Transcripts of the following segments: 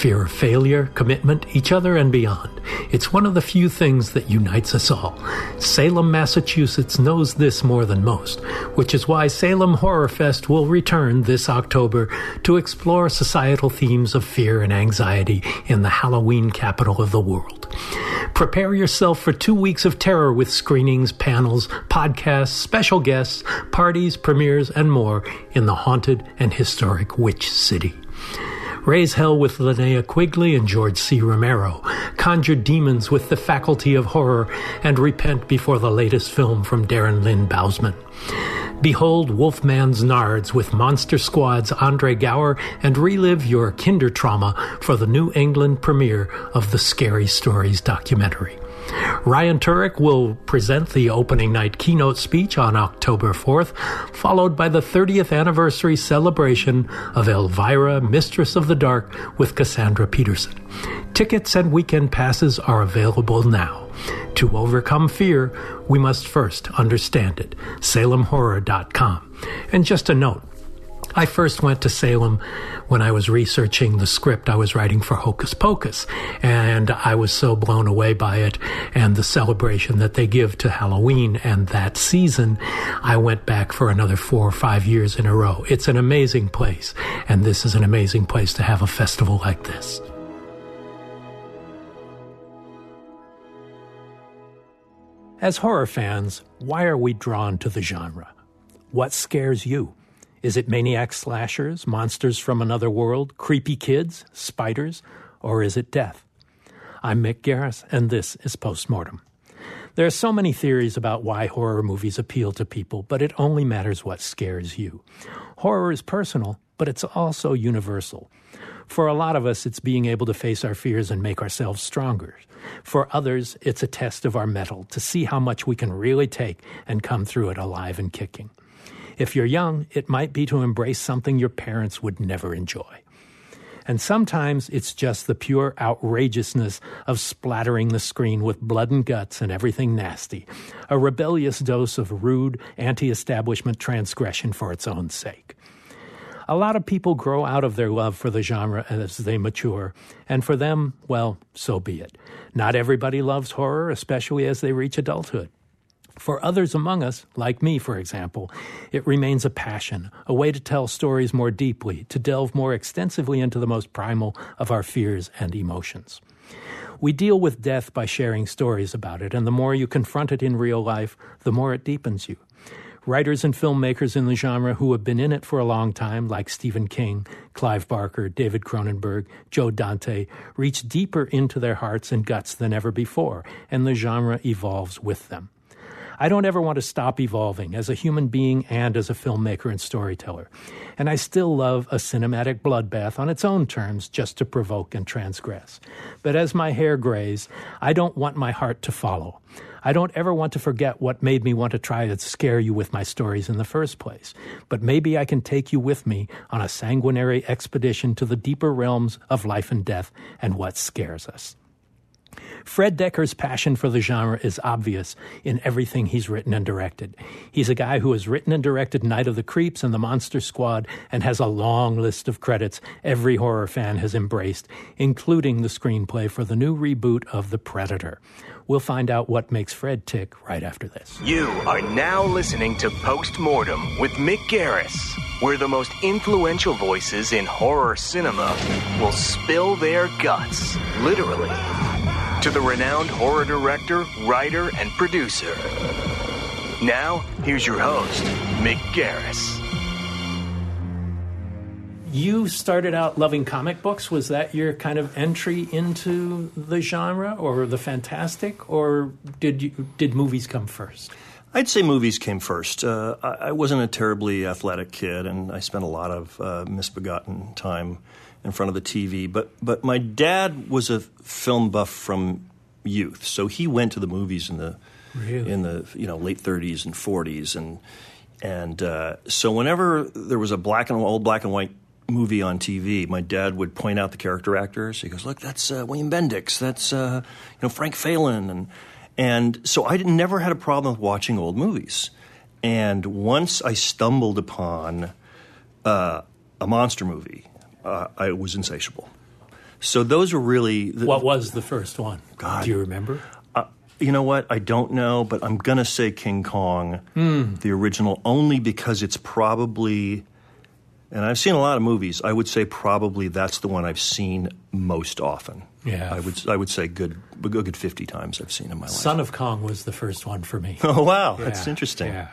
fear of failure, commitment, each other, and beyond. It's one of the few things that unites us all. Salem, Massachusetts knows this more than most, which is why Salem Horror Fest will return this October to explore societal themes of fear and anxiety in the Halloween capital of the world. Prepare yourself for two weeks of terror with screenings, panels, podcasts, special guests, parties, premieres, and more in the haunted and historic Witch City. Raise Hell with Linnea Quigley and George C. Romero, Conjure Demons with the Faculty of Horror, and Repent before the latest film from Darren Lynn Bousman. Behold Wolfman's Nards with Monster Squad's Andre Gower and relive your kinder trauma for the New England premiere of the Scary Stories documentary. Ryan Turek will present the opening night keynote speech on October 4th, followed by the 30th anniversary celebration of Elvira, Mistress of the Dark, with Cassandra Peterson. Tickets and weekend passes are available now. To overcome fear, we must first understand it. SalemHorror.com. And just a note, I first went to Salem when I was researching the script I was writing for Hocus Pocus, and I was so blown away by it and the celebration that they give to Halloween and that season. I went back for another four or five years in a row. It's an amazing place, and this is an amazing place to have a festival like this. As horror fans, why are we drawn to the genre? What scares you? Is it maniac slashers, monsters from another world, creepy kids, spiders, or is it death? I'm Mick Garris, and this is Postmortem. There are so many theories about why horror movies appeal to people, but it only matters what scares you. Horror is personal, but it's also universal. For a lot of us, it's being able to face our fears and make ourselves stronger. For others, it's a test of our mettle to see how much we can really take and come through it alive and kicking. If you're young, it might be to embrace something your parents would never enjoy. And sometimes it's just the pure outrageousness of splattering the screen with blood and guts and everything nasty, a rebellious dose of rude, anti establishment transgression for its own sake. A lot of people grow out of their love for the genre as they mature, and for them, well, so be it. Not everybody loves horror, especially as they reach adulthood. For others among us, like me, for example, it remains a passion, a way to tell stories more deeply, to delve more extensively into the most primal of our fears and emotions. We deal with death by sharing stories about it, and the more you confront it in real life, the more it deepens you. Writers and filmmakers in the genre who have been in it for a long time, like Stephen King, Clive Barker, David Cronenberg, Joe Dante, reach deeper into their hearts and guts than ever before, and the genre evolves with them. I don't ever want to stop evolving as a human being and as a filmmaker and storyteller. And I still love a cinematic bloodbath on its own terms just to provoke and transgress. But as my hair grays, I don't want my heart to follow. I don't ever want to forget what made me want to try to scare you with my stories in the first place. But maybe I can take you with me on a sanguinary expedition to the deeper realms of life and death and what scares us. Fred Dekker's passion for the genre is obvious in everything he's written and directed. He's a guy who has written and directed Night of the Creeps and The Monster Squad and has a long list of credits every horror fan has embraced, including the screenplay for the new reboot of The Predator. We'll find out what makes Fred tick right after this. You are now listening to Postmortem with Mick Garris, where the most influential voices in horror cinema will spill their guts, literally, to the renowned horror director, writer, and producer. Now, here's your host, Mick Garris. You started out loving comic books. Was that your kind of entry into the genre or the fantastic, or did you, did movies come first? I'd say movies came first. Uh, I, I, wasn't a terribly athletic kid, and I spent a lot of uh, misbegotten time in front of the TV. But but my dad was a film buff from youth, so he went to the movies in the really? in the you know late 30s and 40s, and and uh, so whenever there was a black and old black and white movie on TV, my dad would point out the character actors. He goes, "Look, that's uh, William Bendix. That's uh, you know Frank Phelan," and and so I never had a problem with watching old movies. And once I stumbled upon uh, a monster movie, uh, I was insatiable. So those were really. The, what was the first one? God, do you remember? Uh, you know what? I don't know, but I'm gonna say King Kong, mm. the original, only because it's probably and I've seen a lot of movies. I would say probably that's the one I've seen most often. Yeah, I would I would say good a good fifty times I've seen in my life. Son of Kong was the first one for me. Oh wow, yeah. that's interesting. Yeah.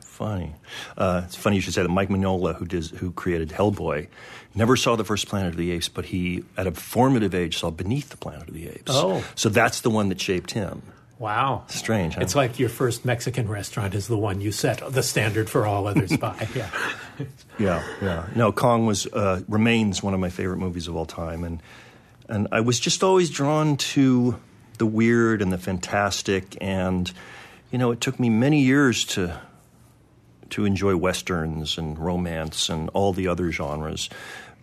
Funny. Uh, it's funny you should say that. Mike Mignola, who did, who created Hellboy, never saw the first Planet of the Apes, but he, at a formative age, saw Beneath the Planet of the Apes. Oh, so that's the one that shaped him. Wow. Strange. Huh? It's like your first Mexican restaurant is the one you set the standard for all others by. Yeah. yeah, yeah. No, Kong was uh, remains one of my favorite movies of all time, and and I was just always drawn to the weird and the fantastic, and you know, it took me many years to to enjoy westerns and romance and all the other genres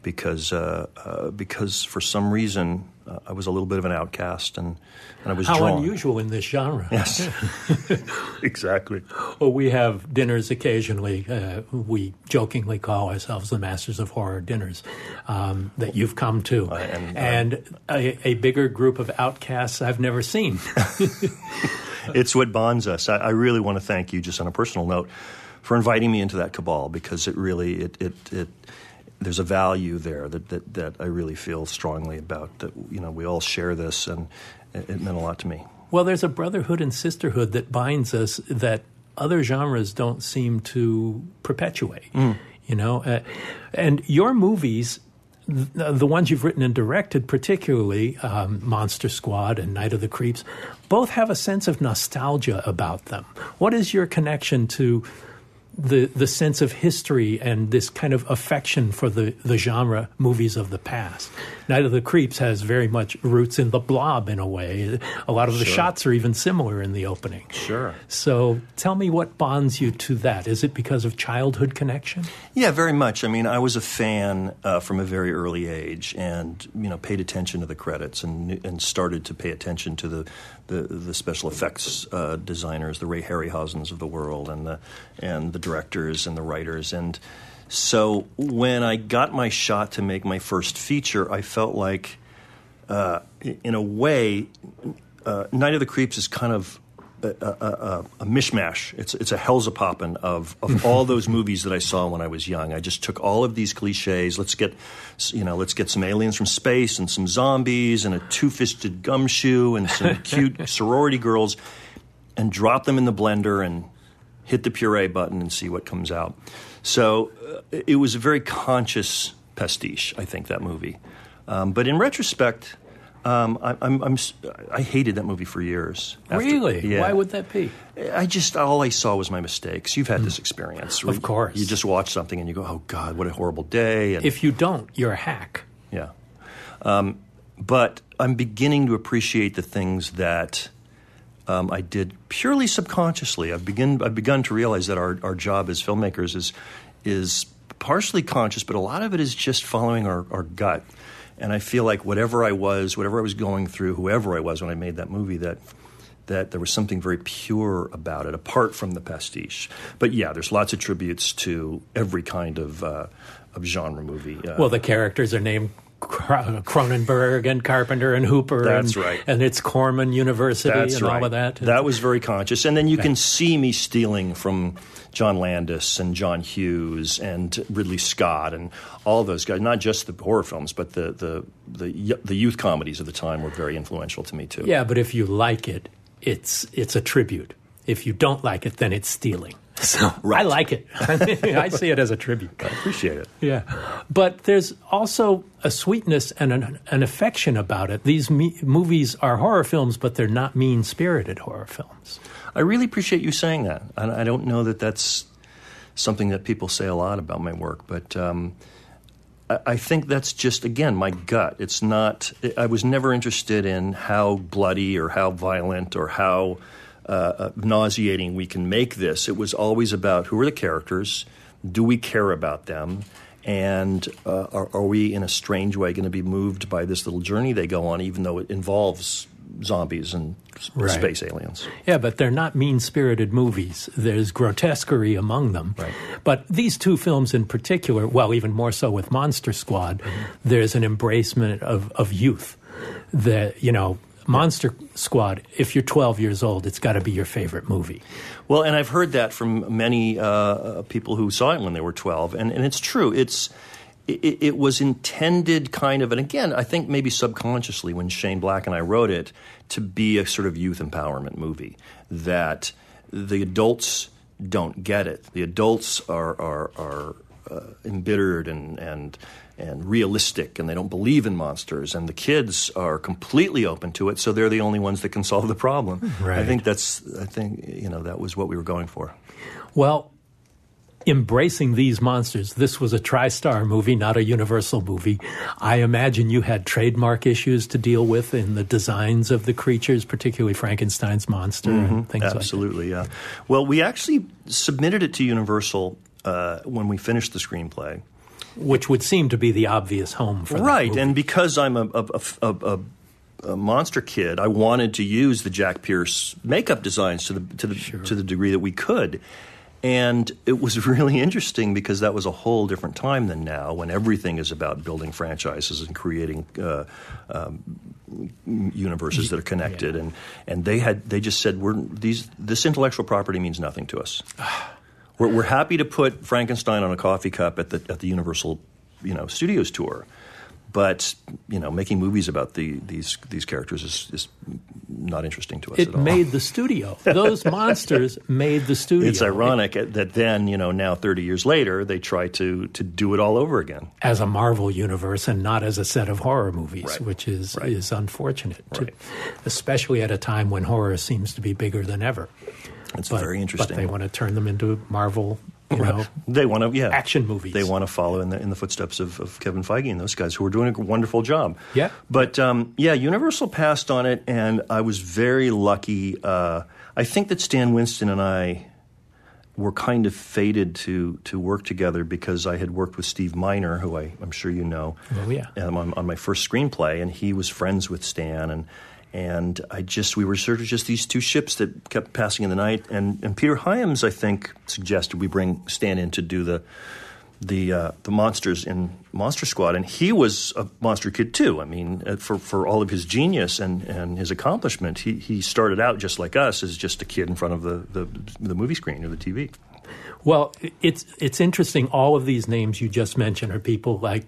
because uh, uh, because for some reason uh, I was a little bit of an outcast and, and I was how drawn. unusual in this genre. Yes, exactly. Well, we have dinners occasionally. Uh, we jokingly call ourselves the Masters of Horror dinners um, that you've come to, and, and a, a, bigger group of outcasts I've never seen. it's what bonds us. I, I really want to thank you, just on a personal note, for inviting me into that cabal because it really it it, it there's a value there that, that, that I really feel strongly about. That you know we all share this, and it, it meant a lot to me. Well, there's a brotherhood and sisterhood that binds us that other genres don't seem to perpetuate. Mm. You know, uh, and your movies. The ones you've written and directed, particularly um, Monster Squad and Night of the Creeps, both have a sense of nostalgia about them. What is your connection to the the sense of history and this kind of affection for the, the genre movies of the past. Night of the Creeps has very much roots in the blob in a way. A lot of the sure. shots are even similar in the opening. Sure. So tell me what bonds you to that. Is it because of childhood connection? Yeah, very much. I mean, I was a fan uh, from a very early age, and you know, paid attention to the credits and and started to pay attention to the the, the special effects uh, designers, the Ray Harryhausens of the world, and the and the directors and the writers. And so when I got my shot to make my first feature, I felt like, uh, in a way, uh, Night of the Creeps is kind of a, a, a, mishmash. It's it's a hellzapoppin of of all those movies that I saw when I was young. I just took all of these cliches. Let's get you know let's get some aliens from space and some zombies and a two fisted gumshoe and some cute sorority girls, and drop them in the blender and hit the puree button and see what comes out. So uh, it was a very conscious pastiche. I think that movie, um, but in retrospect. Um, I, I'm, I'm, i hated that movie for years. After, really? Yeah. Why would that be? I just all I saw was my mistakes. You've had mm. this experience, of course. You just watch something and you go, "Oh God, what a horrible day!" And, if you don't, you're a hack. Yeah, um, but I'm beginning to appreciate the things that um, I did purely subconsciously. I've begin I've begun to realize that our, our job as filmmakers is is partially conscious, but a lot of it is just following our, our gut and I feel like whatever I was, whatever I was going through, whoever I was when I made that movie, that that there was something very pure about it, apart from the pastiche. But yeah, there's lots of tributes to every kind of uh, of genre movie. Uh, well, the characters are named Cronenberg and Carpenter and Hooper. That's and, right. And it's Corman University That's and right. all of that. That was very conscious. And then you can see me stealing from John Landis and John Hughes and Ridley Scott and all those guys. Not just the horror films, but the the the, the youth comedies of the time were very influential to me too. Yeah, but if you like it, it's it's a tribute. If you don't like it, then it's stealing. So Right. I like it. I see it as a tribute. I appreciate it. Yeah, but there's also a sweetness and an, an affection about it. These me- movies are horror films, but they're not mean-spirited horror films. I really appreciate you saying that. I, I don't know that that's something that people say a lot about my work, but um, I, I think that's just again my gut. It's not. I was never interested in how bloody or how violent or how uh, nauseating we can make this. It was always about who are the characters, do we care about them, and uh, are, are we in a strange way going to be moved by this little journey they go on, even though it involves zombies and Right. space aliens. Yeah, but they're not mean-spirited movies. There's grotesquerie among them. Right. But these two films in particular, well, even more so with Monster Squad, there's an embracement of, of youth. That you know, Monster Squad. If you're 12 years old, it's got to be your favorite movie. Well, and I've heard that from many uh, uh, people who saw it when they were 12, and, and it's true. It's it, it was intended kind of, and again, I think maybe subconsciously when Shane Black and I wrote it, to be a sort of youth empowerment movie that the adults don't get it. The adults are are, are uh, embittered and and and realistic, and they don't believe in monsters. And the kids are completely open to it, so they're the only ones that can solve the problem. I think that's. I think you know that was what we were going for. Well, embracing these monsters, this was a TriStar movie, not a Universal movie. I imagine you had trademark issues to deal with in the designs of the creatures, particularly Frankenstein's monster and things like that. Absolutely, yeah. Well, we actually submitted it to Universal uh, when we finished the screenplay. Which would seem to be the obvious home for that Right, and because I'm a, a, a, a, a monster kid, I wanted to use the Jack Pierce makeup designs to the to the to the degree that we could. And it was really interesting because that was a whole different time than now, when everything is about building franchises and creating uh, um, universes that are connected. And, and they had they just said, "We're these this intellectual property means nothing to us. We're, we're happy to put Frankenstein on a coffee cup at the at the Universal, you know, Studios tour, but you know, making movies about the these these characters is, is not interesting to us It at all. made the studio. Those monsters made the studio. it's ironic that then you know now 30 years later they try to to do it all over again. as a Marvel universe and not as a set of horror movies, Right. which is Right. is unfortunate, to- Right. especially at a time when horror seems to be bigger than ever. It's But, very interesting. But they want to turn them into Marvel, you know. They want to, yeah, Action movies. They want to follow in the in the footsteps of, of Kevin Feige and those guys who are doing a wonderful job. Yeah. but um, yeah, Universal passed on it, and I was very lucky. Uh, I think that Stan Winston and I were kind of fated to to work together because I had worked with Steve Miner, who I, I'm sure you know. Oh, yeah. um, on, on my first screenplay, and he was friends with Stan, and and I just we were sort of just these two ships that kept passing in the night, and and Peter Hyams I think suggested we bring Stan in to do the the uh, the monsters in Monster Squad, and he was a monster kid too. I mean, uh, for for all of his genius and, and his accomplishment, he he started out just like us as just a kid in front of the the, the movie screen or the TV. Well, it's it's interesting. All of these names you just mentioned are people like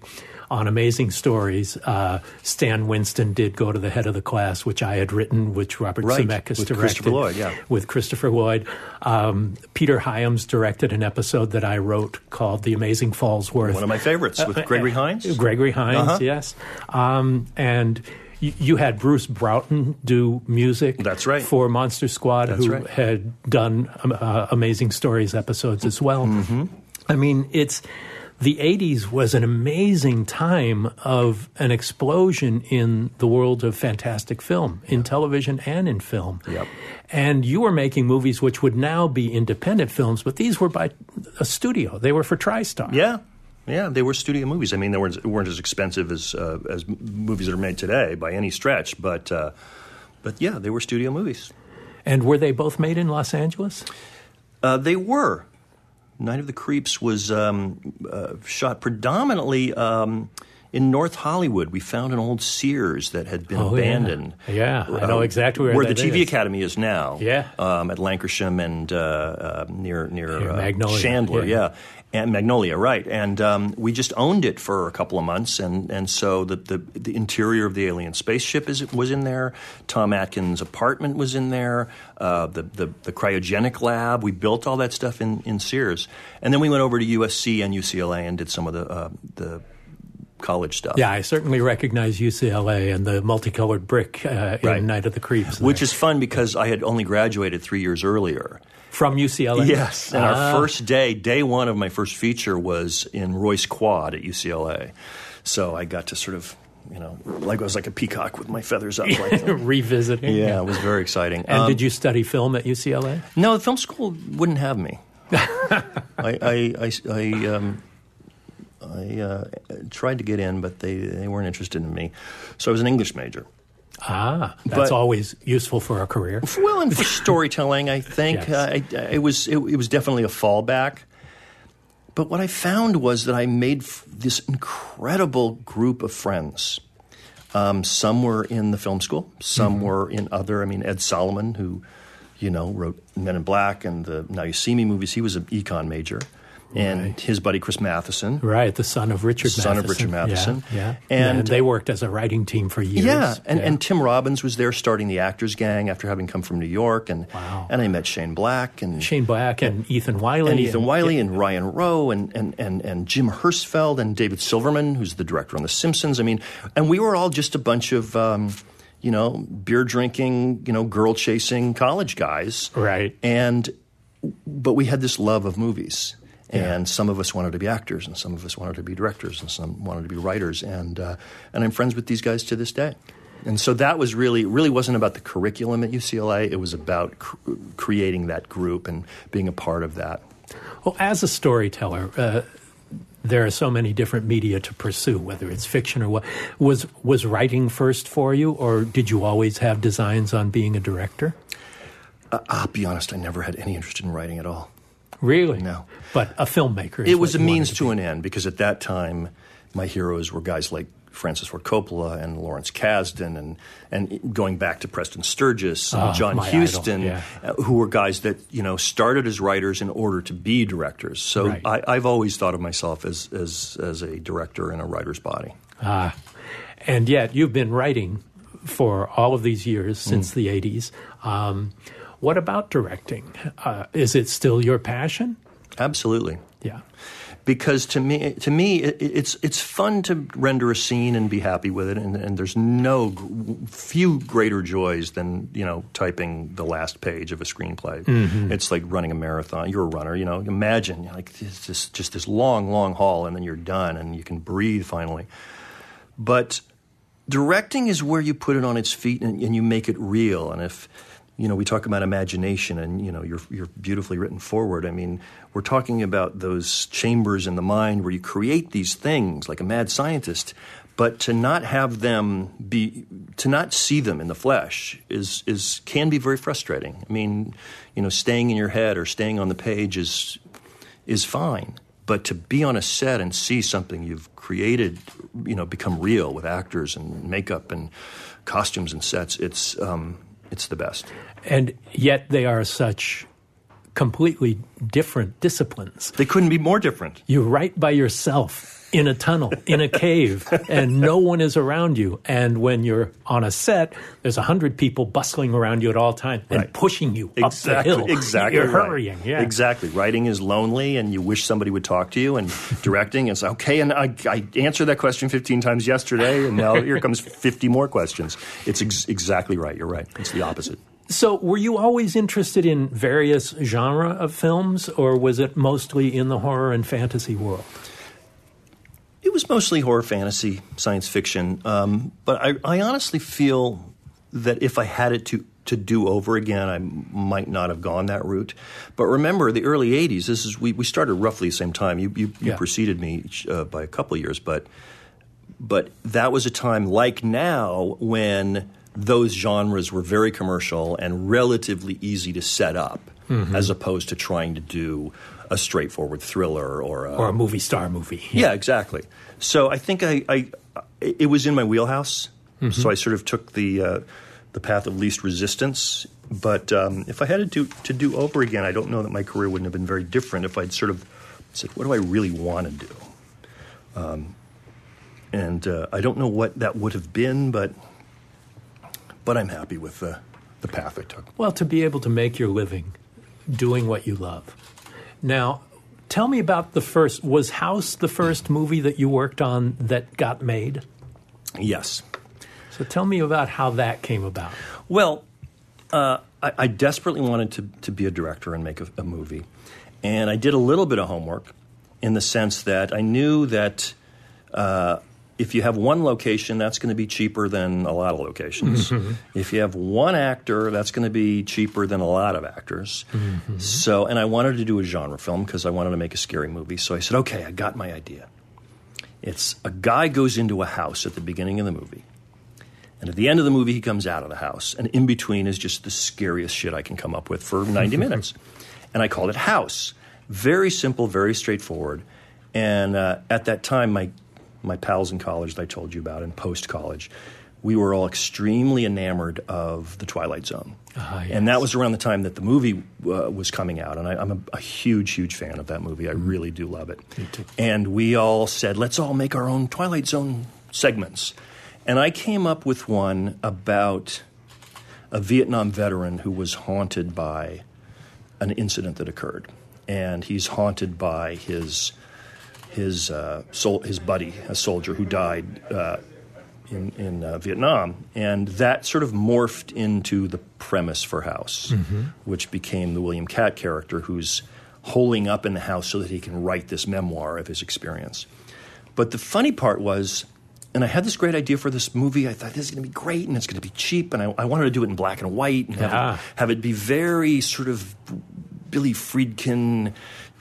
on Amazing Stories. Uh, Stan Winston did go to the head of the class, which I had written, which Robert Right, Zemeckis with directed Christopher Lloyd, yeah. with Christopher Lloyd. Um, Peter Hyams directed an episode that I wrote called "The Amazing Falsworth." One of my favorites with Gregory Hines. Gregory Hines, Uh-huh. yes, um, and. You you had Bruce Broughton do music. That's right. For Monster Squad, That's who right. had done um, uh, Amazing Stories episodes as well. Mm-hmm. I mean, it's the 80s was an amazing time of an explosion in the world of fantastic film, in television and in film. Yep. And you were making movies which would now be independent films, but these were by a studio. They were for TriStar. Yeah, Yeah, they were studio movies. I mean, they weren't, weren't as expensive as uh, as movies that are made today by any stretch, but uh, but yeah, they were studio movies. And were they both made in Los Angeles? Uh, they were. Night of the Creeps was um, uh, shot predominantly um, in North Hollywood. We found an old Sears that had been Oh, abandoned. Yeah, I know Uh, exactly where where the TV is. Academy is now. Yeah. um, at Lankershim and uh, uh, near near Near uh, Magnolia, Chandler. yeah. Yeah. And Magnolia, right? And um, we just owned it for a couple of months, and, and so the, the the interior of the alien spaceship is was in there. Tom Atkins' apartment was in there. Uh, the, the the cryogenic lab. We built all that stuff in, in Sears, and then we went over to USC and UCLA and did some of the uh, the college stuff. Yeah, I certainly recognize UCLA and the multicolored brick uh, in Right. Night of the Creeps. which is fun because I had only graduated three years earlier. From UCLA. Yes, and Ah. our first day, day one of my first feature was in Royce Quad at UCLA. So I got to sort of, you know, like I was like a peacock with my feathers up. Like revisiting. yeah, it was very exciting. And Um, did you study film at UCLA? No, the film school wouldn't have me. I, I, I, I, um, I uh, tried to get in, but they, they weren't interested in me. So I was an English major. Ah, that's But- always useful for a career. Well, and for storytelling, I think Yes. uh, I, I, it was it, it was definitely a fallback. But what I found was that I made f- this incredible group of friends. Um, some were in the film school, some Mm-hmm. were in other. I mean, Ed Solomon, who you know wrote Men in Black and the Now You See Me movies, he was an econ major, and Right. his buddy Chris Matheson. Right, the son of Richard Son of Richard Matheson. Yeah, yeah. And- And, they worked as a writing team for years. Yeah, and, Yeah. and Tim Robbins was there starting the Actors Gang after having come from New York, and Wow. and I met Shane Black and Shane Black and Ethan Wiley. and Ethan Wiley and Ryan Rowe and, and, and, and Jim Herzfeld and David Silverman, who's the director on The Simpsons. I mean, and we were all just a bunch of, um, you know, beer drinking, you know, girl chasing college guys. Right. And, but we had this love of movies. And some of us wanted to be actors, and some of us wanted to be directors, and some wanted to be writers. And, uh, and I'm friends with these guys to this day. And so that was really, really wasn't about the curriculum at UCLA. It was about cr- creating that group and being a part of that. Well, as a storyteller, uh, there are so many different media to pursue, whether it's fiction or what. Was was writing first for you, or did you always have designs on being a director? I'll be honest, I never had any interest in writing at all. Really? No. But a filmmaker. It was a means wanted to an end because at that time, my heroes were guys like Francis Ford Coppola and Lawrence Kasdan, and and going back to Preston Sturges and Ah, John Huston, yeah. uh, who were guys that you know started as writers in order to be directors. So Right. I, I've always thought of myself as as as a director in a writer's body. Ah, and yet you've been writing for all of these years Mm. since the '80s. Um, what about directing? Uh, is it still your passion? Absolutely. Yeah. because to me, to me, it, it's it's fun to render a scene and be happy with it, and, and there's no few greater joys than you know typing the last page of a screenplay. Mm-hmm. It's like running a marathon. You're a runner, you know. Imagine like this, this just this long, long haul, and then you're done, and you can breathe finally. But directing is where you put it on its feet and, and you make it real. And if you know, we talk about imagination and you know you're, you're beautifully written forward. I mean, we're talking about those chambers in the mind where you create these things like a mad scientist, but to not have them be to not see them in the flesh is is can be very frustrating. I mean, you know, staying in your head or staying on the page is is fine. But to be on a set and see something you've created, you know, become real with actors and makeup and costumes and sets, it's um, it's the best. And yet they are such completely different disciplines. They couldn't be more different. You write by yourself in a tunnel, in a cave, and no one is around you. And when you're on a set, there's a hundred people bustling around you at all times and Right. pushing you Exactly. up the hill. Exactly. You're right. hurrying. Yeah. Exactly. Writing is lonely, and you wish somebody would talk to you. And directing is okay. And I, I answered that question 15 times yesterday, and now here comes 50 more questions. It's ex- exactly right. You're right. It's the opposite. So, were you always interested in various genre of films, or was it mostly in the horror and fantasy world? It was mostly horror, fantasy, science fiction. Um, but I, I honestly feel that if I had it to to do over again, I might not have gone that route. But remember, the early '80s. This is we, we started roughly the same time. You you, you Yeah. preceded me uh, by a couple of years, but but that was a time like now when those genres were very commercial and relatively easy to set up, as opposed to trying to do a straightforward thriller or a, or a movie star movie. yeah, exactly. So I think I, I it was in my wheelhouse. So I sort of took the uh, the path of least resistance. But um, if I had to do to do over again, I don't know that my career wouldn't have been very different if I'd sort of said, "What do I really want to do?" Um, and uh, I don't know what that would have been, but but I'm happy with the the path I took. Well, to be able to make your living doing what you love. Now, tell me about the first. Was House the first movie that you worked on that got made? Yes. So tell me about how that came about. Well, uh, I, I desperately wanted to, to be a director and make a, a movie. And I did a little bit of homework in the sense that I knew that uh, if you have one location, that's going to be cheaper than a lot of locations. If you have one actor, that's going to be cheaper than a lot of actors. So, and I wanted to do a genre film because I wanted to make a scary movie. So I said, okay, I got my idea. It's a guy goes into a house at the beginning of the movie. And at the end of the movie, he comes out of the house. And in between is just the scariest shit I can come up with for 90 minutes. And I called it House. Very simple, very straightforward. And uh, at that time, my, my pals in college that I told you about, in post college, we were all extremely enamored of The Twilight Zone. Ah, And that was around the time that the movie uh, was coming out. And I, I'm a, a huge, huge fan of that movie. I really do love it. And we all said, let's all make our own Twilight Zone segments. And I came up with one about a Vietnam veteran who was haunted by an incident that occurred. And he's haunted by his, his, uh, sol- his buddy, a soldier who died uh, in, in uh, Vietnam. And that sort of morphed into the premise for House, which became the William Katt character who's holding up in the house so that he can write this memoir of his experience. But the funny part was, and I had this great idea for this movie. I thought this is going to be great and it's going to be cheap, and I, I wanted to do it in black and white and have, Yeah. it, have it be very sort of Billy Friedkin,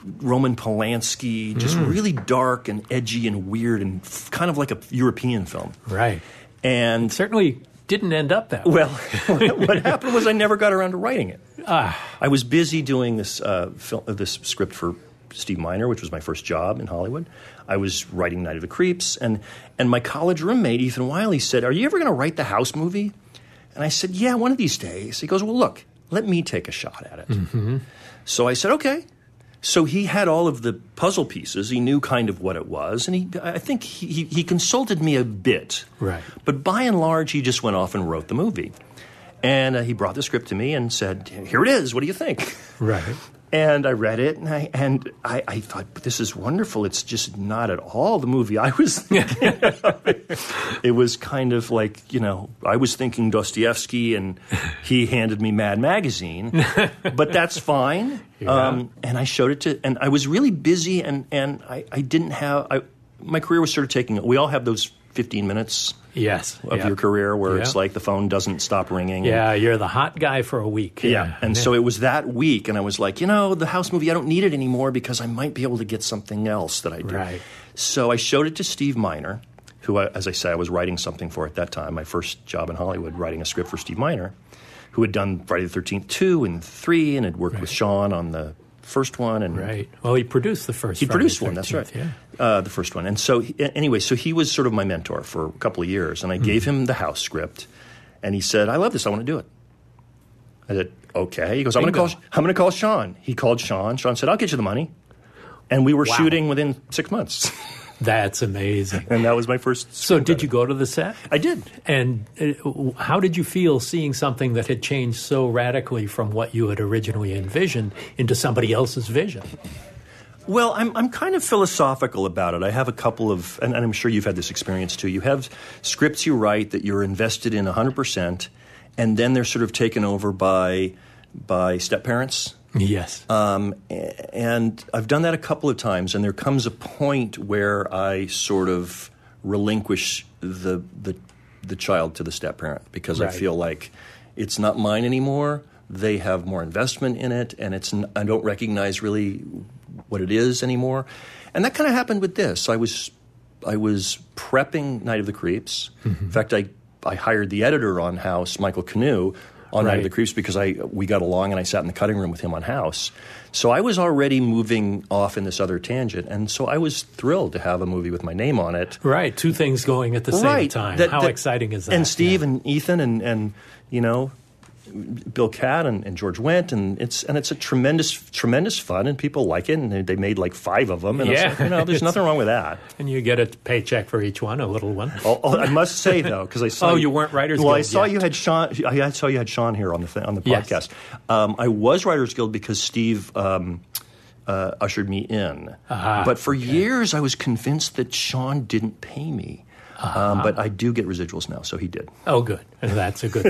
Roman Polanski, just really dark and edgy and weird and f- kind of like a European film. Right. And Certainly didn't end up that way. well, what happened was I never got around to writing it. I was busy doing this uh, fil- uh, this script for Steve Miner, which was my first job in Hollywood. I was writing Night of the Creeps, and and my college roommate Ethan Wiley said, "Are you ever going to write the House movie?" And I said, "Yeah, one of these days." He goes, "Well, look, let me take a shot at it." So I said, "Okay." So he had all of the puzzle pieces. He knew kind of what it was, and he, I think he, he, consulted me a bit. Right. But by and large, he just went off and wrote the movie. And uh, he brought the script to me and said, "Here it is. What do you think?" Right. And I read it, and I and I, I thought, "This is wonderful." It's just not at all the movie I was thinking. it was kind of like you know, I was thinking Dostoevsky, and he handed me Mad Magazine, but that's fine. Um, and I showed it to, and I was really busy, and and I, I didn't have. I, my career was sort of taking. We all have those fifteen minutes Yes. of yeah. your career where it's like the phone doesn't stop ringing. Yeah, you're the hot guy for a week. Yeah. And so it was that week, and I was like, you know, the house movie, I don't need it anymore because I might be able to get something else that I do. Right. So I showed it to Steve Miner, who, I, as I say, I was writing something for at that time, my first job in Hollywood, writing a script for Steve Miner, who had done Friday the 13th 2 and 3 and had worked with Sean on the first one. And Right. Well, he produced the first. he Friday produced the one. That's right. Yeah. Uh, the first one. And so, anyway, so he was sort of my mentor for a couple of years, and I gave him the house script, and he said, "I love this. I want to do it." I said, "Okay." He goes, "I'm going to call. I'm going to call Sean." He called Sean. Sean said, "I'll get you the money," and we were Wow. shooting within six months, That's amazing. and that was my first. So, did you go to the set? I did. And uh, how did you feel seeing something that had changed so radically from what you had originally envisioned into somebody else's vision? Well, I'm, I'm kind of philosophical about it. I have a couple of, and, and I'm sure you've had this experience too. You have scripts you write that you're invested in 100%, and then they're sort of taken over by, by step parents. Yes. Um, and I've done that a couple of times, and there comes a point where I sort of relinquish the, the, the child to the step parent because I feel like it's not mine anymore. They have more investment in it, and it's I don't recognize really what it is anymore. And that kind of happened with this. I was I was prepping Night of the Creeps. Mm-hmm. In fact, I I hired the editor on House, Michael Knue, on Night of the Creeps because I we got along and I sat in the cutting room with him on House. So I was already moving off in this other tangent, and so I was thrilled to have a movie with my name on it. Right, two things going at the same time. That- How that- exciting is that? And Steve Yeah. and Ethan and and you know Bill Katt and, and George Wendt and it's and it's a tremendous tremendous fun and people like it and they, made like five of them and Yeah. like, you know there's nothing wrong with that. and you get a paycheck for each one, a little one. Oh, oh, I must say though, because I saw Oh, you weren't Writers Well, I saw yet. you had Sean. I saw you had Sean here on the on the Yes. podcast. Um, I was Writers Guild because Steve um, uh, ushered me in. Ah, but for years, I was convinced that Sean didn't pay me. Um, but I do get residuals now, so he did. Oh, good. That's a good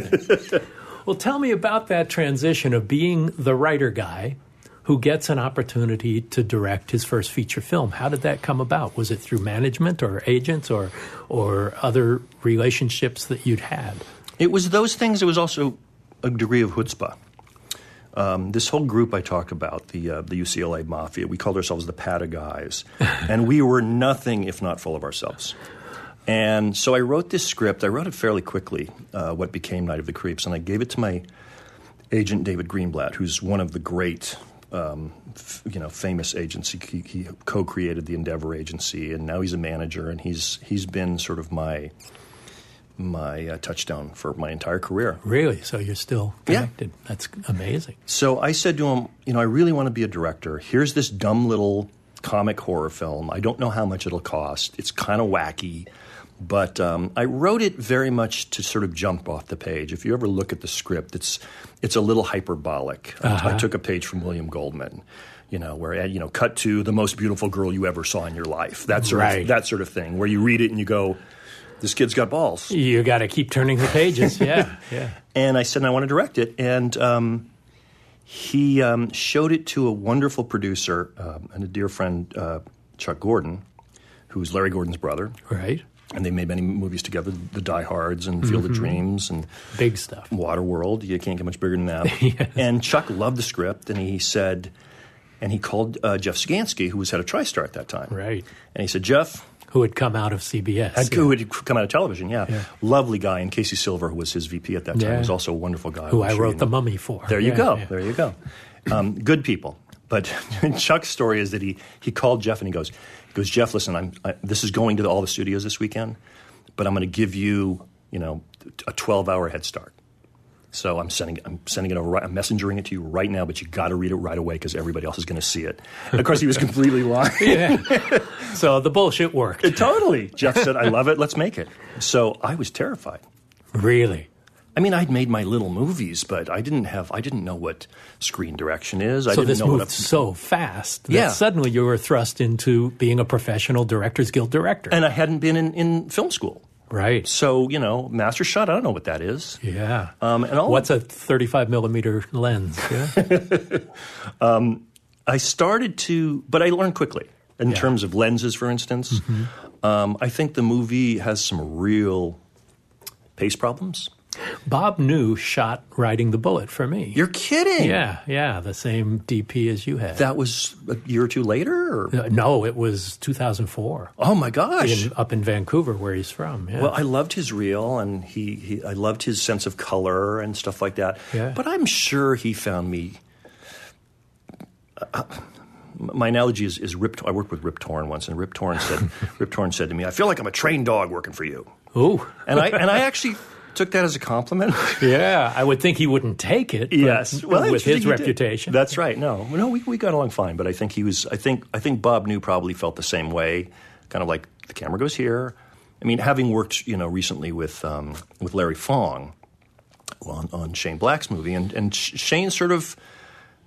thing. well, tell me about that transition of being the writer guy who gets an opportunity to direct his first feature film. How did that come about? Was it through management or agents or or other relationships that you'd had? It was those things. It was also a degree of chutzpah. Um, this whole group I talk about, the uh, the UCLA Mafia, we called ourselves the Pata Guys, and we were nothing if not full of ourselves. And so I wrote this script. I wrote it fairly quickly, uh, what became Night of the Creeps, and I gave it to my agent David Greenblatt, who's one of the great, um, f- you know, famous agents. He, he co-created the Endeavor Agency, and now he's a manager, and he's he's been sort of my my uh, touchdown for my entire career. Really? So you're still Yeah. connected? That's amazing. So I said to him, you know, I really want to be a director. Here's this dumb little comic horror film. I don't know how much it'll cost. It's kind of wacky. But um, I wrote it very much to sort of jump off the page. If you ever look at the script, it's it's a little hyperbolic. I- I took a page from William Goldman, you know, where you know, cut to the most beautiful girl you ever saw in your life. That sort Right. of that sort of thing, where you read it and you go, "This kid's got balls." You got to keep turning the pages. Yeah, yeah. And I said, I want to direct it. And um, he um, showed it to a wonderful producer um, and a dear friend, uh, Chuck Gordon, who's Larry Gordon's brother. Right. And they made many movies together The Die Hards and Field of Dreams and Big stuff. Waterworld. You can't get much bigger than that. And Chuck loved the script, and he said, and he called uh, Jeff Sagansky, who was head of TriStar at that time. Right. And he said, Jeff, Who had come out of CBS? had, yeah. who had come out of television, yeah. Lovely guy. And Casey Silver, who was his VP at that time, Yeah. was also a wonderful guy. who I wrote The. Mummy for. There you Yeah, go. yeah. There you go. Um, good people. But Chuck's story is that he, he called Jeff and he goes, he goes Jeff, listen, I'm, I, this is going to the, all the studios this weekend, but I'm going to give you, you know, a 12 hour head start. So I'm sending I'm sending it over. I'm messengering it to you right now, but you got to read it right away because everybody else is going to see it. And of course, he was completely lying. Yeah. so the bullshit worked. totally. Jeff said, "I love it. Let's make it." So I was terrified. Really? I mean, I'd made my little movies, but I didn't have I didn't know what screen direction is. I So didn't this know moved what a, so fast that Yeah. suddenly you were thrust into being a professional Directors Guild director. and I hadn't been in, in film school. right. So you know, master shot. I don't know what that is. Yeah. Um, and all What's a 35 millimeter lens? Yeah. I started to, but I learned quickly in Yeah. terms of lenses, for instance. Um, I think the movie has some real pace problems. Bob New shot Riding the Bullet for me. You're kidding? yeah, yeah, the same DP as you had. That was a year or two later. Or? Uh, no, it was 2004 Oh my gosh! in, up in Vancouver, where he's from. Yeah. Well, I loved his reel, and he, he I loved his sense of color and stuff like that. Yeah. But I'm sure he found me. uh, my analogy is, is Rip. I worked with Rip Torn once, and Rip Torn said, Rip Torn said to me, "I feel like I'm a trained dog working for you," Ooh. and I and I actually took that as a compliment. Yeah, I would think he wouldn't take it. but yes, well, with his he did. reputation. That's right. No, no, we, we got along fine, but I think he was. I think I think Bob knew probably felt the same way, kind of like the camera goes here. I mean, having worked, you know, recently with um, with Larry Fong on, on Shane Black's movie, and and Shane sort of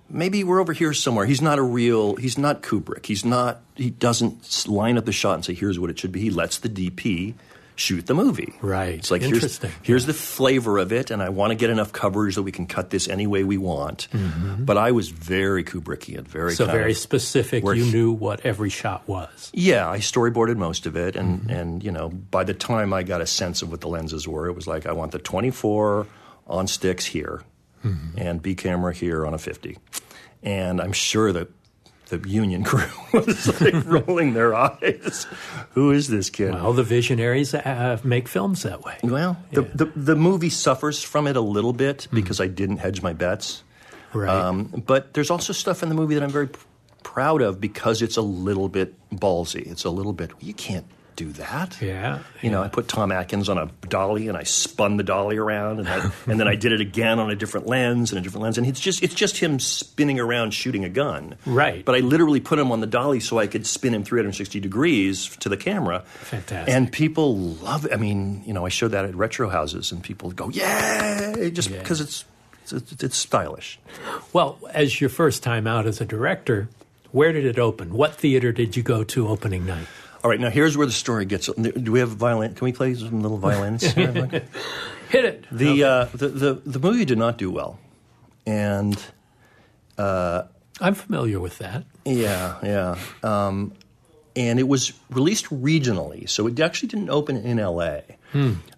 maybe we're over here somewhere. He's not a real. He's not Kubrick. He's not. He doesn't line up the shot and say, "Here's what it should be." He lets the DP shoot the movie. Right. It's like Interesting. here's here's the flavor of it, and I want to get enough coverage that we can cut this any way we want. But I was very Kubrickian, very Mm-hmm. so very of- specific. You knew what every shot was. Yeah, I storyboarded most of it, and Mm-hmm. and you know, by the time I got a sense of what the lenses were, it was like I want the 24 on sticks here, and B camera here on a 50. And I'm sure that the union crew was like rolling their eyes. Who is this kid? Well, the visionaries uh, make films that way. Well, the, the, the movie suffers from it a little bit because I didn't hedge my bets. Right. Um, but there's also stuff in the movie that I'm very proud of because it's a little bit ballsy. It's a little bit, you can't do that. Yeah, You know, yeah. I put Tom Atkins on a dolly and I spun the dolly around and, I, and then I did it again on a different lens and a different lens. And it's just, it's just him spinning around shooting a gun. Right. But I literally put him on the dolly so I could spin him 360 degrees to the camera. Fantastic. And people love it. I mean, you know, I showed that at retro houses and people go, yay, just Yeah. because it's, it's, it's stylish. Well, as your first time out as a director, where did it open? What theater did you go to opening night? All right, now here's where the story gets. Do we have violin? Can we play some little violins? Hit it. the, uh, the the the movie did not do well, and I'm familiar with that. yeah, yeah, um, and it was released regionally, so it actually didn't open in L.A.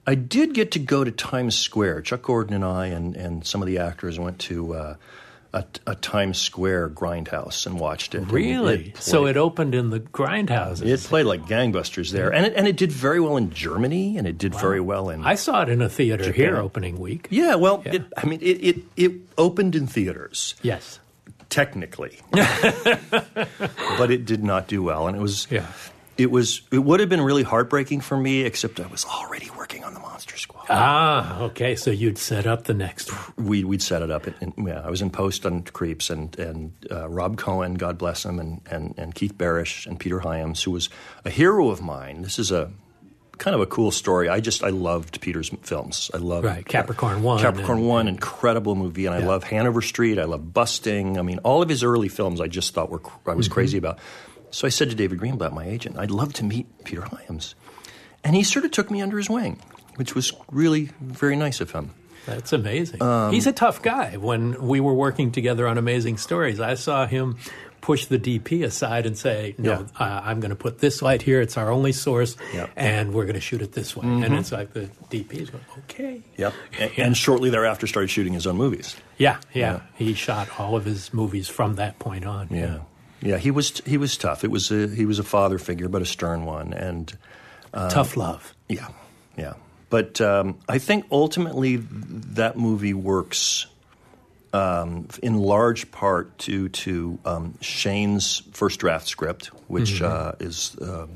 I did get to go to Times Square. Chuck Gordon and I and and some of the actors went to. Uh, a, a Times Square grindhouse and watched it. Really? it so it opened in the grindhouses. it played like gangbusters there, and it, and it did very well in Germany, and it did very well in I saw it in a theater here opening week. Yeah, well, Yeah. It, I mean, it, it, it opened in theaters, Yes. technically, but it did not do well, and it was, Yeah. It was, it would have been really heartbreaking for me, except I was already working on the Monster Squad. Ah, okay. So you'd set up the next one. We, we'd set it up. Yeah, I was in post on Creeps, and and uh, Rob Cohen, God bless him, and, and, and Keith Barish and Peter Hyams, who was a hero of mine. This is a kind of a cool story. I just I loved Peter's films. I love Right, Capricorn One Capricorn and- One, incredible movie, and I love Hanover Street. I love Busting. I mean, all of his early films, I just thought were I Mm-hmm. was crazy about. So I said to David Greenblatt, my agent, I'd love to meet Peter Hyams, and he sort of took me under his wing, which was really very nice of him. That's amazing. Um, He's a tough guy. When we were working together on Amazing Stories, I saw him push the DP aside and say, "No, Yeah. uh, I'm going to put this light here. It's our only source, Yeah. Mm-hmm. and we're going to shoot it this way." And it's like the DP's going, "Okay." Yep. And, and shortly thereafter, started shooting his own movies. Yeah, yeah, Yeah. He shot all of his movies from that point on. Yeah, yeah. He was he was tough. It was a, he was a father figure, but a stern one, and Tough love. Yeah, yeah. But um, I think ultimately that movie works um, in large part due to um, Shane's first draft script, which uh, is um,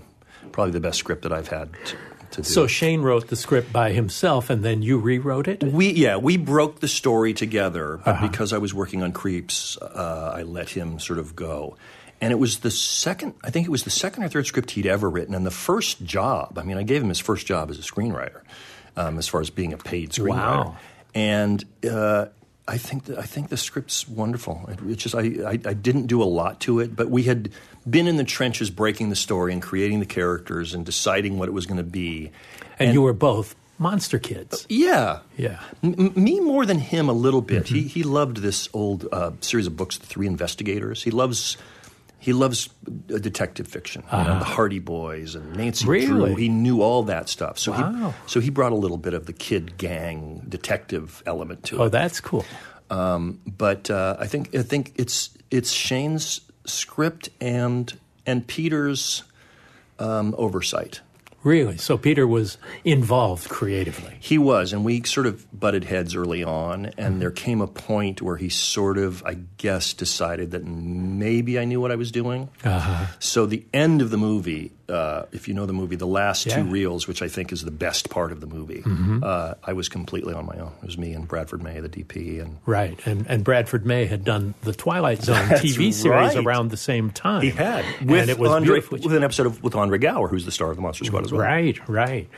probably the best script that I've had to, to do. So Shane wrote the script by himself, and then you rewrote it. we yeah we broke the story together, but because I was working on Creeps, uh, I let him sort of go. And it was the second, I think it was the second or third script he'd ever written, and the first job. I mean, I gave him his first job as a screenwriter, um, as far as being a paid screenwriter. Wow. And uh, I think that, I think the script's wonderful. It, it's just I, I I didn't do a lot to it, but we had been in the trenches, breaking the story and creating the characters and deciding what it was going to be. and, you were both monster kids. Yeah, Yeah. M- me more than him a little bit. Mm-hmm. He he loved this old uh, series of books, The Three Investigators. He loves he loves uh, detective fiction, you know, the Hardy Boys and Nancy Drew. Ah. He knew all that stuff. So Wow. he so he brought a little bit of the kid gang detective element to Oh, it. Oh, that's cool. But uh, I think I think it's it's Shane's script and and Peter's um, oversight. Really? So Peter was involved creatively. He was, and we sort of butted heads early on, and Mm-hmm. there came a point where he sort of, I guess, decided that maybe I knew what I was doing. Uh-huh. So the end of the movie, uh, if you know the movie, the last two Yeah. Mm-hmm. reels, which I think is the best part of the movie, uh, I was completely on my own. It was me and Bradford May, the DP, and Right. And and Bradford May had done the Twilight Zone TV series right. around the same time. he had and with it was Andre, with an episode of, with Andre Gower, who's the star of the Monster Squad as well. Right, right.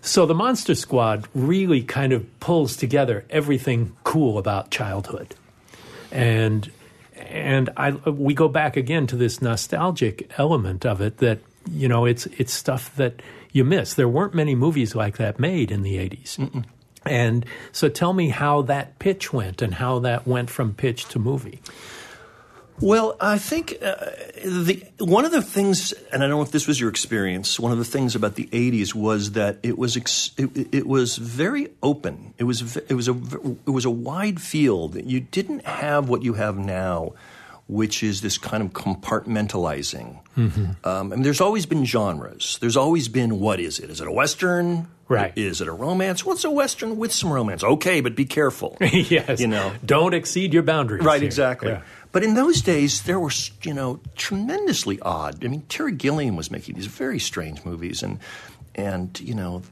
So the Monster Squad really kind of pulls together everything cool about childhood. And and I we go back again to this nostalgic element of it that you know it's it's stuff that you miss. There weren't many movies like that made in the 80s. And so tell me how that pitch went and how that went from pitch to movie. Well, I think uh, the one of the things, and I don't know if this was your experience. One of the things about the '80s was that it was ex- it, it was very open. It was it was a it was a wide field. You didn't have what you have now, which is this kind of compartmentalizing. Mm-hmm. Um, I mean, there's always been genres. There's always been what is it? Is it a western? Right. Is it a romance? What's a western with some romance? Okay, but be careful. yes. You know. don't exceed your boundaries. Right, here. exactly. Yeah. But in those days, there were, you know, tremendously odd. I mean, Terry Gilliam was making these very strange movies, and and you know,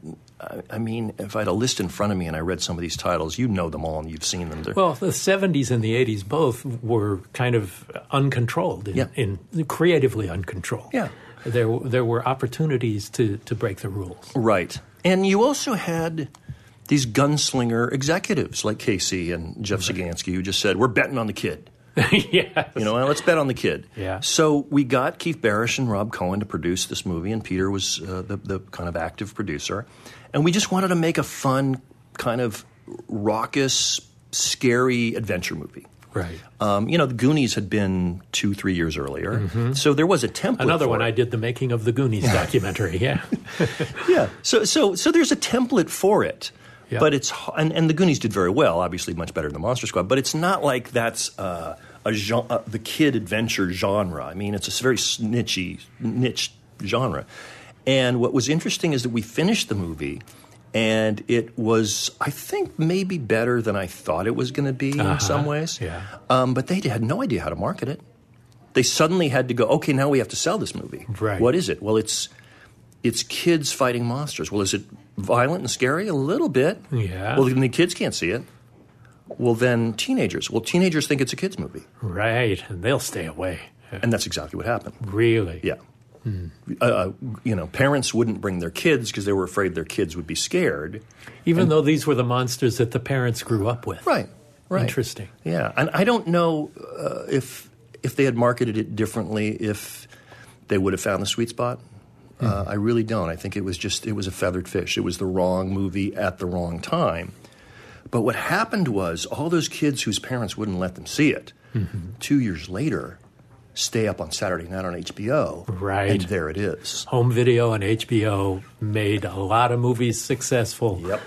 I, I mean, if I had a list in front of me and I read some of these titles, you know them all and you've seen them. They're, Well, the 70s and the 80s both were kind of uncontrolled, in, Yeah. in creatively uncontrolled. Yeah. There, there were opportunities to, to break the rules. right, and you also had these gunslinger executives like Casey and Jeff Sagansky who just said, "We're betting on the kid." yes. You know, let's bet on the kid. Yeah. So we got Keith Barish and Rob Cohen to produce this movie, and Peter was uh, the, the kind of active producer. And we just wanted to make a fun, kind of raucous, scary adventure movie. Right. Um, you know, the Goonies had been two, three years earlier, so there was a template. Mm-hmm. Another one it. I did the making of the Goonies documentary. Yeah. yeah. So so so there's a template for it. Yeah. But it's and, and the Goonies did very well, obviously much better than Monster Squad. But it's not like that's uh, a gen- uh, the kid adventure genre. I mean, it's a very niche niche genre. And what was interesting is that we finished the movie, and it was I think maybe better than I thought it was going to be in some ways. Uh-huh. Yeah. Um, but they had no idea how to market it. They suddenly had to go. Okay, now we have to sell this movie. Right. What is it? Well, it's it's kids fighting monsters. Well, is it violent and scary? A little bit. Yeah. Well, then the kids can't see it. Well, then teenagers. Well, teenagers think it's a kids movie, right. And they'll stay away. and that's exactly what happened. Really? Yeah. Uh, Uh, you know, parents wouldn't bring their kids because they were afraid their kids would be scared. Even though these were the monsters that the parents grew up with. Right. Right. Interesting. Yeah, and I don't know uh, if if they had marketed it differently, if they would have found the sweet spot. Uh, I really don't. I think it was just it was a feathered fish. It was the wrong movie at the wrong time. But what happened was all those kids whose parents wouldn't let them see it, two years later, stay up on Saturday night on HBO. Right. and there it is. Home video and HBO made a lot of movies successful. Yep.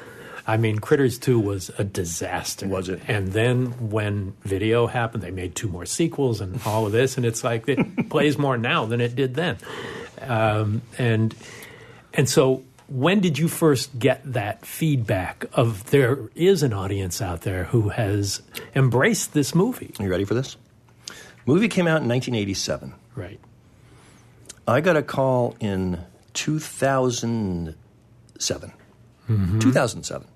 I mean, Critters 2 was a disaster. Was it? And then when video happened, they made two more sequels and all of this, and it's like it plays more now than it did then. Um, and and so, when did you first get that feedback of there is an audience out there who has embraced this movie? Are you ready for this? Movie came out in 1987. Right. I got a call in 2007. 2007.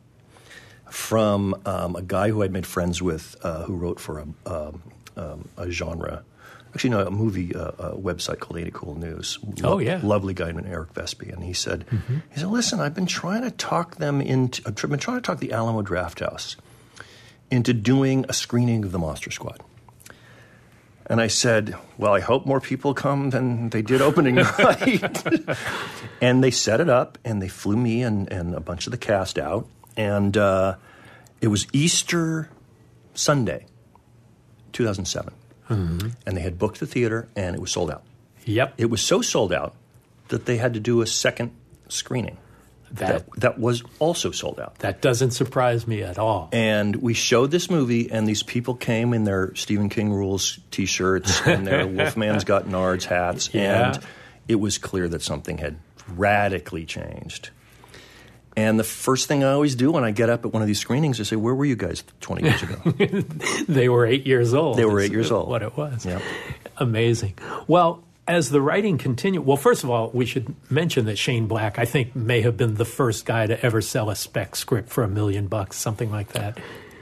From um, a guy who I'd made friends with uh, who wrote for a, um, um, a genre, actually, no, a movie uh, uh website called Ain't It Cool News. Oh, yeah. Lovely guy named Eric Vespe. And he said, he said, listen, I've been trying to talk them into, I've been trying to talk the Alamo Drafthouse into doing a screening of the Monster Squad. And I said, Well, I hope more people come than they did opening night. and they set it up and they flew me and, and a bunch of the cast out. And uh, it was Easter Sunday, 2007. And they had booked the theater and it was sold out. Yep. It was so sold out that they had to do a second screening that that, that was also sold out. that doesn't surprise me at all. And we showed this movie, and these people came in their Stephen King rules T-shirts and their Wolfman's Got Nards hats, Yeah. and it was clear that something had radically changed. And the first thing I always do when I get up at one of these screenings is say, "Where were you guys 20 years ago?" They were eight years old. They were eight years old. What it was. Yep. Amazing. Well, as the writing continued, well, first of all, we should mention that Shane Black, I think, may have been the first guy to ever sell a spec script for a million bucks, something like that.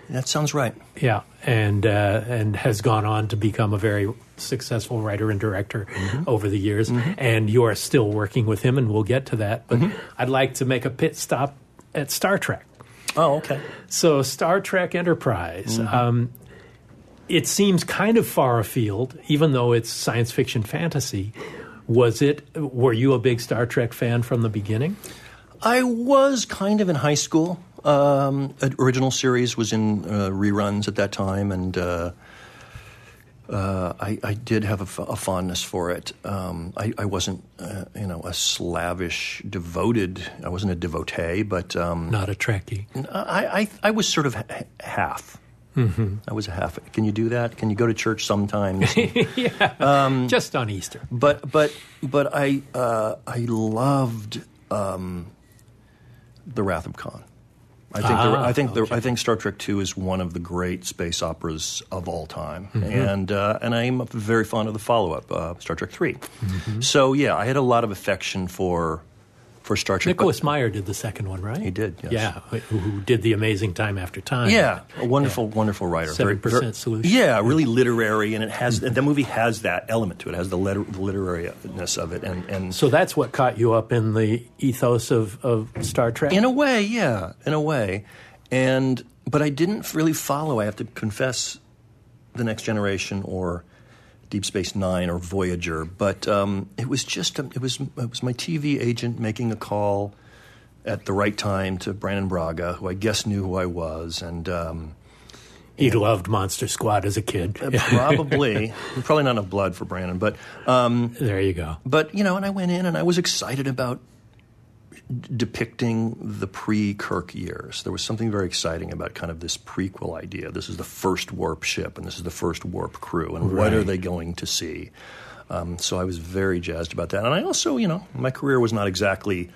That sounds right. Yeah, and uh, and has gone on to become a very successful writer and director Mm-hmm. over the years. And you are still working with him, and we'll get to that. But Mm-hmm. I'd like to make a pit stop at Star Trek. Oh, okay. So, Star Trek Enterprise. Mm-hmm. Um, it seems kind of far afield, even though it's science fiction fantasy. Was it? Were you a big Star Trek fan from the beginning? I was kind of in high school. Um, original series was in uh, reruns at that time, and uh, uh, I, I, did have a, f- a fondness for it. Um, I, I, wasn't, uh, you know, a slavish, devoted. I wasn't a devotee, but um, not a Trekkie. I, I, was sort of half. Mm-hmm. I was a half. Can you do that? Can you go to church sometimes? yeah, um, just on Easter. But but but I uh, I loved um, the Wrath of Khan. I think ah, the, I think okay. the, I think Star Trek Two is one of the great space operas of all time, mm-hmm. and uh, and I'm very fond of the follow up, uh, Star Trek 3 mm-hmm. So yeah, I had a lot of affection for for Star Trek. Nicholas Meyer did the second one, right? He did, yes. Yeah, who, who did the amazing Time After Time. Yeah, a wonderful, yeah. wonderful writer. Seven percent solution. Yeah, really literary, and it has the movie has that element to it. it has the, liter- the literariness of it, and, and so that's what caught you up in the ethos of, of Star Trek. In a way, yeah, in a way, and but I didn't really follow. I have to confess, the Next Generation or Deep Space Nine or Voyager, but um, it was just a, it was it was my TV agent making a call at the right time to Brannon Braga, who I guess knew who I was, and. Um, he loved Monster Squad as a kid. Uh, probably, probably not enough blood for Brannon, but um, there you go. But you know, and I went in and I was excited about depicting the pre Kirk years. There was something very exciting about kind of this prequel idea. This is the first warp ship, and this is the first warp crew, and right. what are they going to see? Um, so I was very jazzed about that. And I also, you know, my career was not exactly.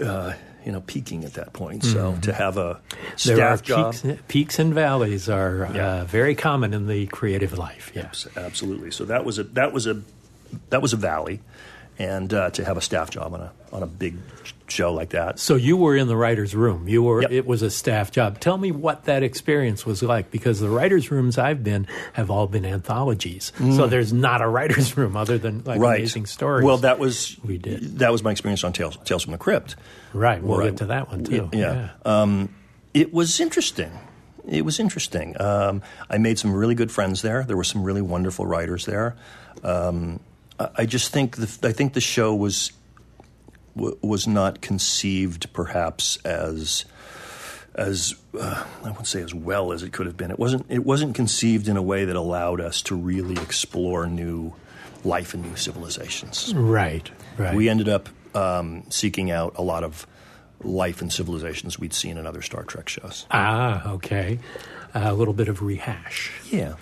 Uh, you know, peaking at that point. So mm. to have a staff job, peaks, peaks and valleys are uh, yeah. uh, very common in the creative life. Yes, absolutely. So that was a that was a that was a valley, and uh, to have a staff job on a on a big show like that. So you were in the writers' room. You were. Yep. It was a staff job. Tell me what that experience was like, because the writers' rooms I've been have all been anthologies. Mm. So there's not a writers' room other than like right. amazing stories. Well, that was we did. That was my experience on Tales, Tales from the Crypt. Right. We'll get to that one too. Yeah. yeah. Um, it was interesting. It was interesting. Um, I made some really good friends there. There were some really wonderful writers there. Um, I just think the, I think the show was was not conceived perhaps as as uh, I wouldn't say as well as it could have been. It wasn't it wasn't conceived in a way that allowed us to really explore new life and new civilizations. Right. Right. We ended up um, seeking out a lot of life and civilizations we'd seen in other Star Trek shows. Ah, okay. Uh, a little bit of rehash. Yeah.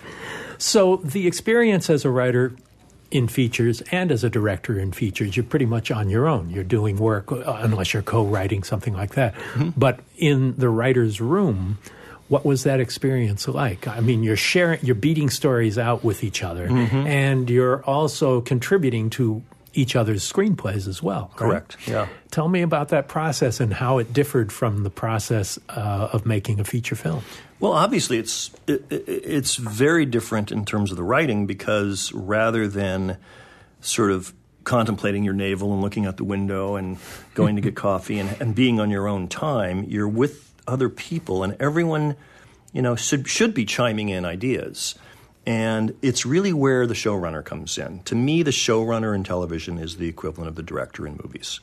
So the experience as a writer in features and as a director in features, you're pretty much on your own. You're doing work uh, unless you're co-writing something like that. Mm-hmm. But in the writer's room, what was that experience like? I mean, you're sharing, you're beating stories out with each other, mm-hmm. and you're also contributing to each other's screenplays as well. Right? Correct. Yeah. Tell me about that process and how it differed from the process uh, of making a feature film. Well, obviously, it's it, it's very different in terms of the writing because rather than sort of contemplating your navel and looking out the window and going to get coffee and, and being on your own time, you're with other people, and everyone, you know, should should be chiming in ideas. And it's really where the showrunner comes in. To me, the showrunner in television is the equivalent of the director in movies.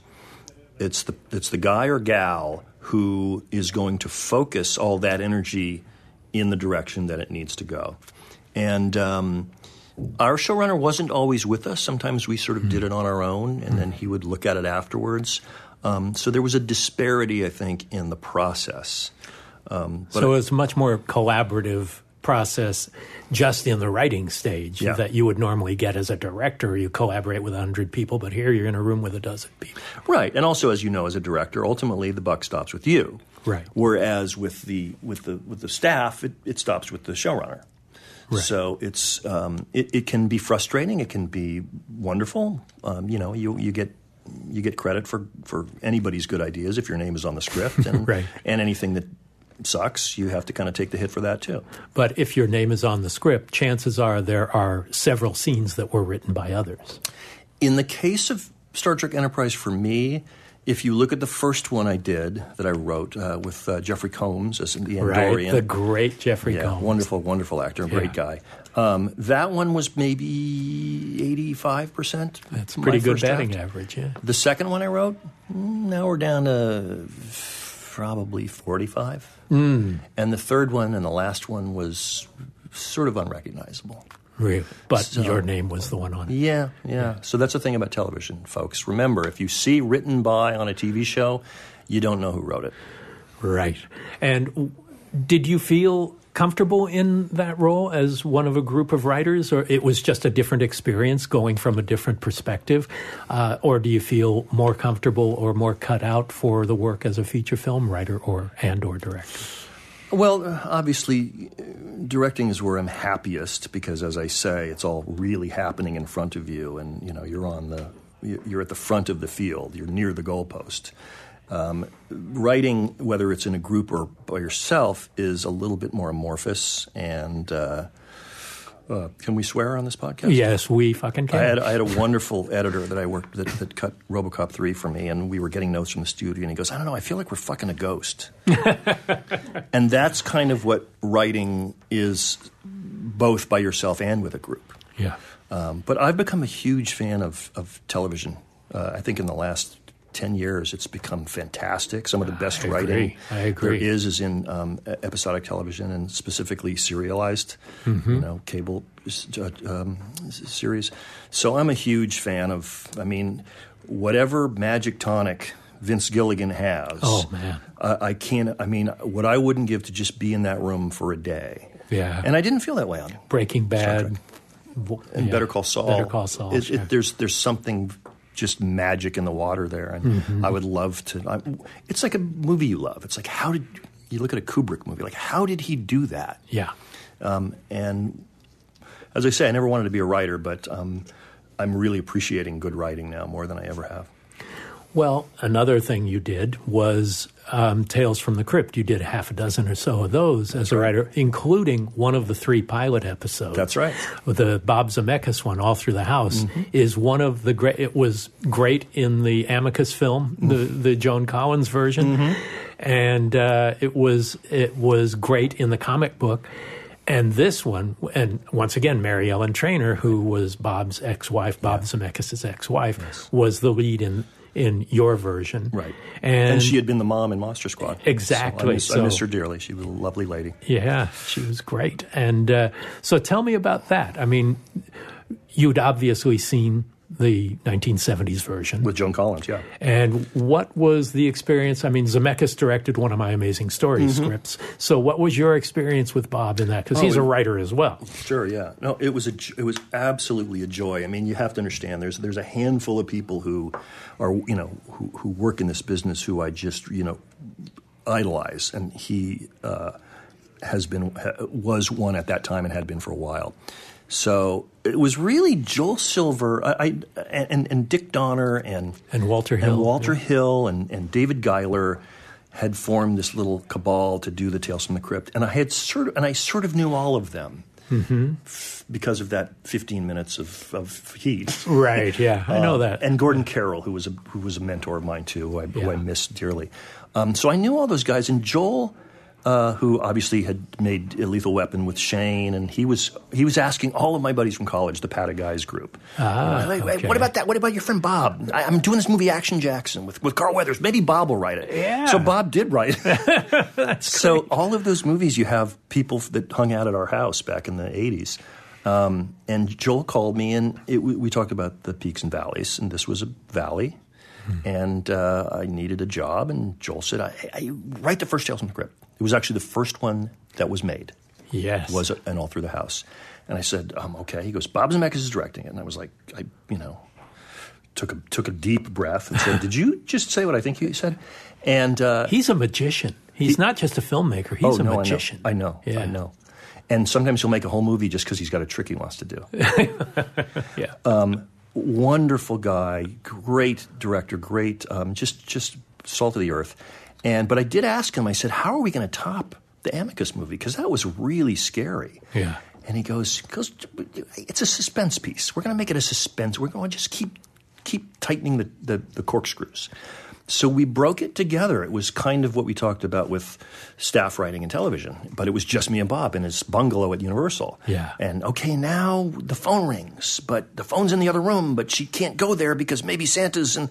It's the it's the guy or gal who is going to focus all that energy in the direction that it needs to go. And um, our showrunner wasn't always with us. Sometimes we sort of mm. did it on our own, and mm. then he would look at it afterwards. Um, so there was a disparity, I think, in the process. Um, so it was much more collaborative process just in the writing stage yeah. that you would normally get as a director. You collaborate with 100 people, but here you're in a room with a dozen people. Right. And also, as you know, as a director, ultimately the buck stops with you. Right. Whereas with the, with the, with the staff, it, it stops with the showrunner. Right. So it's um, it, it, can be frustrating. It can be wonderful. Um, you know, you you get you get credit for, for anybody's good ideas if your name is on the script, and right. and anything that sucks, you have to kind of take the hit for that too. But if your name is on the script, chances are there are several scenes that were written by others. In the case of Star Trek Enterprise, for me, if you look at the first one I did that I wrote uh, with uh, Jeffrey Combs as the Andorian, right, the great Jeffrey yeah, Combs, wonderful, wonderful actor, great guy. Um, that one was maybe eighty-five percent. That's pretty good batting average. Yeah. The second one I wrote, mm, now we're down to probably 45. Mm. And the third one and the last one was sort of unrecognizable. Really? But So- your name was the one on it. Yeah, yeah. So that's the thing about television, folks. Remember, if you see written by on a TV show, you don't know who wrote it. Right. And did you feel comfortable in that role as one of a group of writers, or it was just a different experience going from a different perspective? Uh, or do you feel more comfortable or more cut out for the work as a feature film writer or and or director? Well, obviously, directing is where I'm happiest because, as I say, it's all really happening in front of you, and you know you're on the you- you're at the front of the field. You're near the goalpost. Um, writing, whether it's in a group or by yourself, is a little bit more amorphous. And uh, uh, can we swear on this podcast? Yes, we fucking can. I had, I had a wonderful editor that I worked that, that cut RoboCop three for me, and we were getting notes from the studio, and he goes, "I don't know, I feel like we're fucking a ghost," and that's kind of what writing is, both by yourself and with a group. yeah. Um, but I've become a huge fan of of television. Uh, I think in the last. 10 years, it's become fantastic. Some of the best I writing agree. I agree. there is is in um, episodic television and specifically serialized, Mm-hmm. you know, cable uh, um, series. So I'm a huge fan of. I mean, whatever magic tonic Vince Gilligan has. Oh, man. I, I can't. I mean, what I wouldn't give to just be in that room for a day. Yeah. and I didn't feel that way on Breaking Bad. and yeah. Better Call Saul. Better Call Saul. It, sure. it, there's there's something just magic in the water there, and Mm-hmm. I would love to. I, it's like a movie you love. It's like how did you look at a Kubrick movie? Like how did he do that? yeah. Um, and as I say, I never wanted to be a writer, but um, I'm really appreciating good writing now more than I ever have. Well, another thing you did was um, Tales from the Crypt. You did half a dozen or so of those as a writer, including one of the three pilot episodes. That's right. The Bob Zemeckis one, All Through the House, Mm-hmm. is one of the great. It was great in the Amicus film, the the Joan Collins version, Mm-hmm. and uh, it was it was great in the comic book. And this one, and once again, Mary Ellen Trainor, who was Bob's ex-wife, Bob Zemeckis' ex-wife, was the lead in in your version, Right. And, And, she had been the mom in Monster Squad. Exactly, So I, miss, I miss her dearly. She was a lovely lady. yeah, she was great. And uh, so, tell me about that. I mean, you'd obviously seen the 1970s version. With Joan Collins, yeah. and what was the experience? I mean, Zemeckis directed one of my amazing stories scripts. So, what was your experience with Bob in that? Because he's Mm-hmm. Oh, a writer as well. Sure, yeah. No, it was a it was absolutely a joy. I mean, you have to understand there's there's a handful of people who are you know who, who work in this business who I just you know idolize, and he uh, has been was one at that time and had been for a while. So it was really Joel Silver I, I, and, and Dick Donner and And Walter Hill. and Walter Hill and, and David Giler had formed this little cabal to do the Tales from the Crypt, and I had sort of, and I sort of knew all of them f- because of that 15 minutes of, of heat. Right, yeah, I know Uh, that. And Gordon Carroll, who was a who was a mentor of mine too, who I, who I Yeah. miss dearly. Um, so I knew all those guys, and Joel. Uh, who obviously had made a Lethal Weapon with Shane, and he was he was asking all of my buddies from college, the Pata Guys group. Ah, okay. What about that? What about your friend Bob? I, I'm doing this movie Action Jackson with, with Carl Weathers. Maybe Bob will write it. Yeah. So Bob did write it. so all of those movies, you have people that hung out at our house back in the 80s. Um, and Joel called me, and it, we, we talked about the peaks and valleys, and this was a valley. And uh, I needed a job, and Joel said, I, I write the first Tales from the Crypt. It was actually the first one that was made yes. was and all through the house. And I said, um, okay. He goes, Bob Zemeckis is directing it, and I was like, I, you know, took a took a deep breath and said, Did you just say what I think you said? And uh, He's a magician. He's not just a filmmaker, he's oh, a no, magician. I know, I know, Yeah. I know. And sometimes he'll make a whole movie just because he's got a trick he wants to do. Yeah. wonderful guy, great director, great, um, just just salt of the earth. And but I did ask him. I said, "How are we going to top the Amicus movie? Because that was really scary." Yeah. And he goes, "Goes, it's a suspense piece. We're going to make it a suspense. We're going to just keep keep tightening the, the, the corkscrews." So we broke it together. It was kind of what we talked about with staff writing and television, but it was just me and Bob in his bungalow at Universal. Yeah. And okay, now the phone rings, but the phone's in the other room, but she can't go there because maybe Santa's and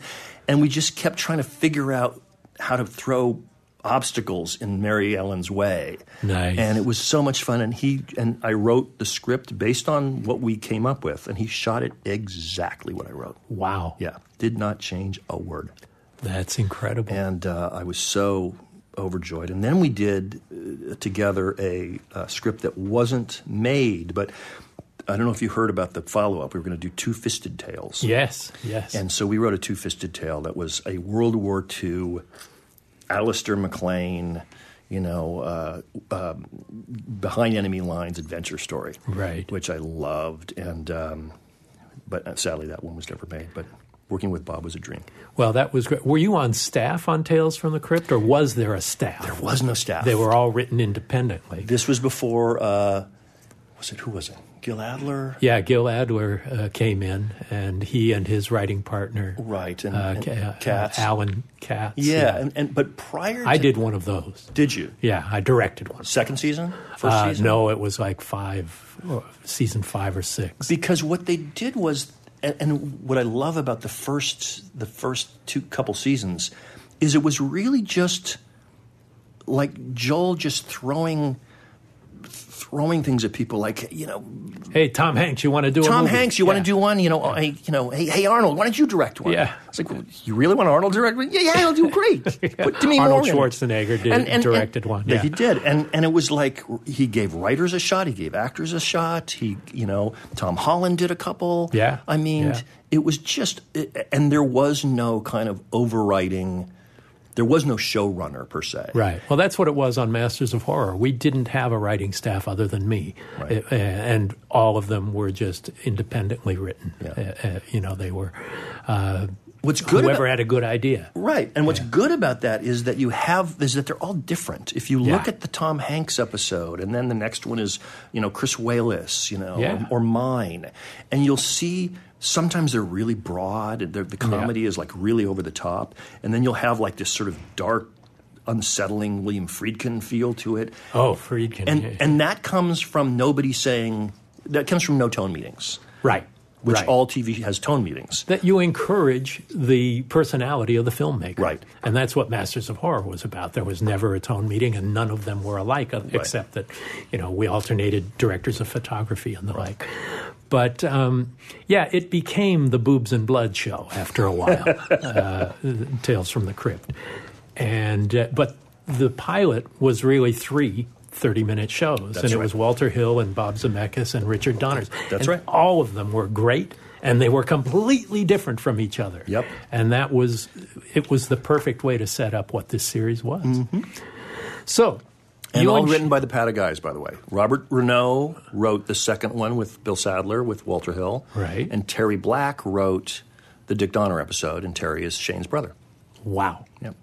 and we just kept trying to figure out how to throw obstacles in Mary Ellen's way. Nice. And it was so much fun. And he and I wrote the script based on what we came up with, and he shot it exactly what I wrote. Wow. Yeah, did not change a word. That's incredible. And uh, I was so overjoyed. And then we did uh, together a, uh script that wasn't made, but I don't know if you heard about the follow up. We were going to do Two Fisted Tales. yes, yes. And so we wrote a Two Fisted Tale that was a World War II Alistair MacLean, you know, uh, uh, behind enemy lines adventure story. Right. Which I loved. And, um, but uh, sadly, that one was never made. But working with Bob was a dream. well, that was great. Were you on staff on Tales from the Crypt, or was there a staff? There was no staff. They were all written independently. This was before, uh, was it, who was it? Gil Adler? Yeah, Gil Adler uh, came in, and he and his writing partner, Right. And, uh, and Ca- uh, Alan Katz. yeah. And, and, but prior to. I did one of those. Did you? Yeah, I directed one. Second season? First Uh, season? no, it was like five, uh, season five or six. because what they did was and, and what I love about the first the first two couple seasons is it was really just like Joel just throwing throwing things at people like you know Hey, Tom Hanks, you want to do a Tom? Hanks you want to do one you know uh, I, you know hey hey Arnold why don't you direct one Yeah. it's like you really want Arnold to direct one yeah yeah he'll do great put Demi Arnold Moore in it. Schwarzenegger did- directed one, yeah, yeah. he did and and it was like he gave writers a shot he gave actors a shot he you know Tom Holland did a couple Yeah, I mean yeah. it was just and there was no kind of overriding there was no showrunner per se Right. Well, that's what it was on Masters of Horror. We didn't have a writing staff other than me, Right. Uh, and all of them were just independently written. Yeah. Uh, uh, you know, they were. Uh, What's good Whoever about- had a good idea. Right. And what's good about that is that you have is that they're all different. If you look Yeah. at the Tom Hanks episode and then the next one is, you know, Chris Wallace, you know, Yeah. or, or mine, and you'll see sometimes they're really broad and the comedy is like really over the top, and then you'll have like this sort of dark unsettling William Friedkin feel to it. Oh, Friedkin. And yeah. and that comes from nobody saying that comes from no tone meetings. right. Which right. all TV has tone meetings. that you encourage the personality of the filmmaker. Right. And that's what Masters of Horror was about. There was never a tone meeting, and none of them were alike, uh, except that, you know, we alternated directors of photography and the like. But um, yeah, it became the boobs and blood show after a while, uh, Tales from the Crypt. And uh, but the pilot was really three 30 minute shows, and it right. was Walter Hill and Bob Zemeckis and Richard Donners. That's And right. All of them were great, and they were completely different from each other. Yep. And that was it was the perfect way to set up what this series was. So, And you all and written by the Pata guys, by the way. Robert Reneau wrote the second one with Bill Sadler with Walter Hill. Right. And Terry Black wrote the Dick Donner episode, and Terry is Shane's brother. wow. Yep.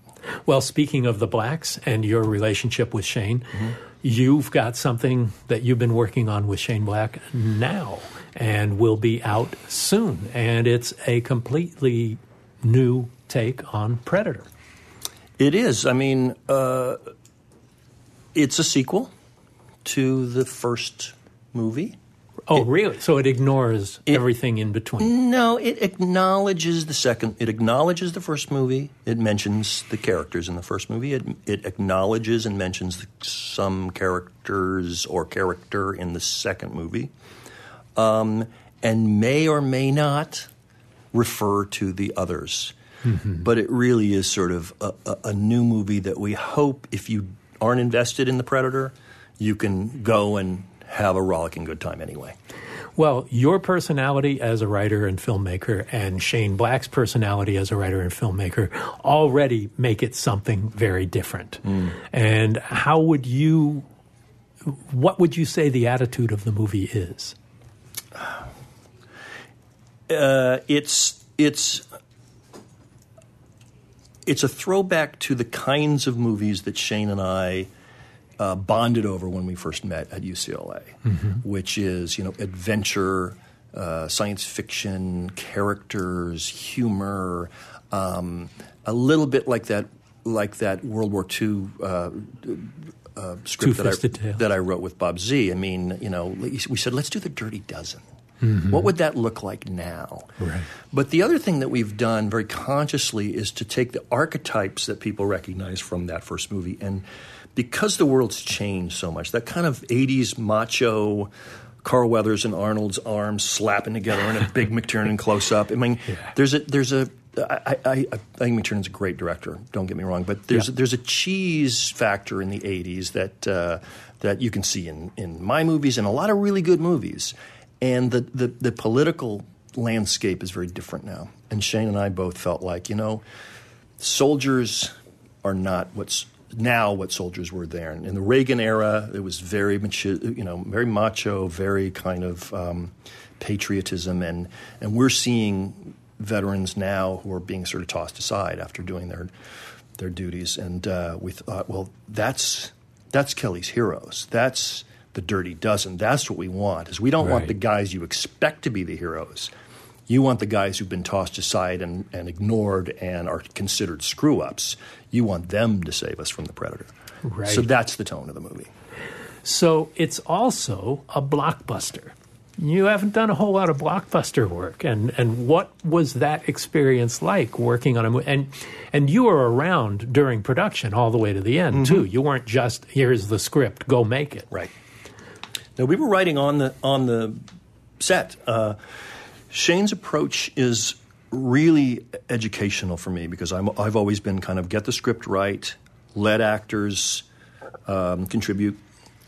Well, speaking of the blacks and your relationship with Shane, Mm-hmm. you've got something that you've been working on with Shane Black now and will be out soon. And it's a completely new take on Predator. It is. I mean, uh, it's a sequel to the first movie. Oh, really? So it ignores everything in between. No, it acknowledges the second. It acknowledges the first movie. It mentions the characters in the first movie. It, it acknowledges and mentions the, some characters or character in the second movie, um, and may or may not refer to the others. But it really is sort of a, a, a new movie that we hope, if you aren't invested in the Predator, you can go and have a rollicking good time anyway. Well, your personality as a writer and filmmaker and Shane Black's personality as a writer and filmmaker already make it something very different. And how would you, what would you say the attitude of the movie is? Uh, it's it's it's a throwback to the kinds of movies that Shane and I uh, bonded over when we first met at UCLA, which is you know adventure, uh, science fiction, characters, humor, um, a little bit like that like that World War II. Uh, uh, script that I, that I wrote with Bob Z. I mean, you know, we said let's do the Dirty Dozen. Mm-hmm. What would that look like now? Right. But the other thing that we've done very consciously is to take the archetypes that people recognize from that first movie and because the world's changed so much, that kind of 80s macho Carl Weathers and Arnold's arms slapping together in a big McTiernan close up. I mean, yeah. there's a there's a I, I, I think McTiernan's a great director. Don't get me wrong, but there's yeah. there's a cheese factor in the '80s that uh, that you can see in, in my movies and a lot of really good movies, and the, the the political landscape is very different now. And Shane and I both felt like you know, soldiers are not what's now what soldiers were there. In the Reagan era, it was very macho, you know, very macho, very kind of um, patriotism, and and we're seeing veterans now who are being sort of tossed aside after doing their their duties, and uh, we thought, well, that's that's Kelly's heroes. That's the Dirty Dozen. That's what we want. Is we don't right. want the guys you expect to be the heroes. You want the guys who've been tossed aside and, and ignored and are considered screw ups. You want them to save us from the predator. Right. So that's the tone of the movie. So it's also a blockbuster. You haven't done a whole lot of blockbuster work, and, and what was that experience like working on a movie? And and you were around during production all the way to the end mm-hmm. too. You weren't just here's the script, go make it. Right. No, we were writing on the on the set. Uh, Shane's approach is really educational for me because i have always been kind of get the script right, let actors um, contribute,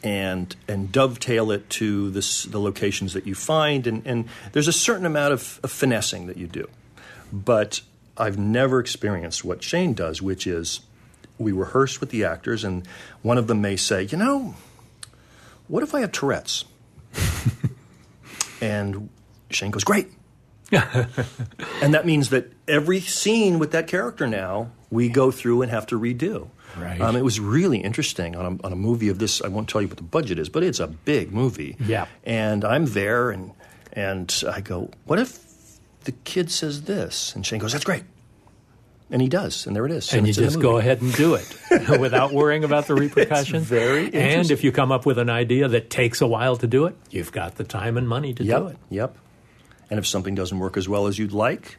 and and dovetail it to this, the locations that you find. And, and there's a certain amount of, of finessing that you do. But I've never experienced what Shane does, which is we rehearse with the actors, and one of them may say, you know, what if I have Tourette's? and Shane goes, Great. and that means that every scene with that character now, we go through and have to redo. Right. Um, it was really interesting on a, on a movie of this. I won't tell you what the budget is, but it's a big movie. Yeah. And I'm there, and and I go, "What if the kid says this?" And Shane goes, "That's great." And he does, and there it is. And, and you just go ahead and do it without worrying about the repercussions. very And if you come up with an idea that takes a while to do it, you've got the time and money to yep, do it. Yep. And if something doesn't work as well as you'd like,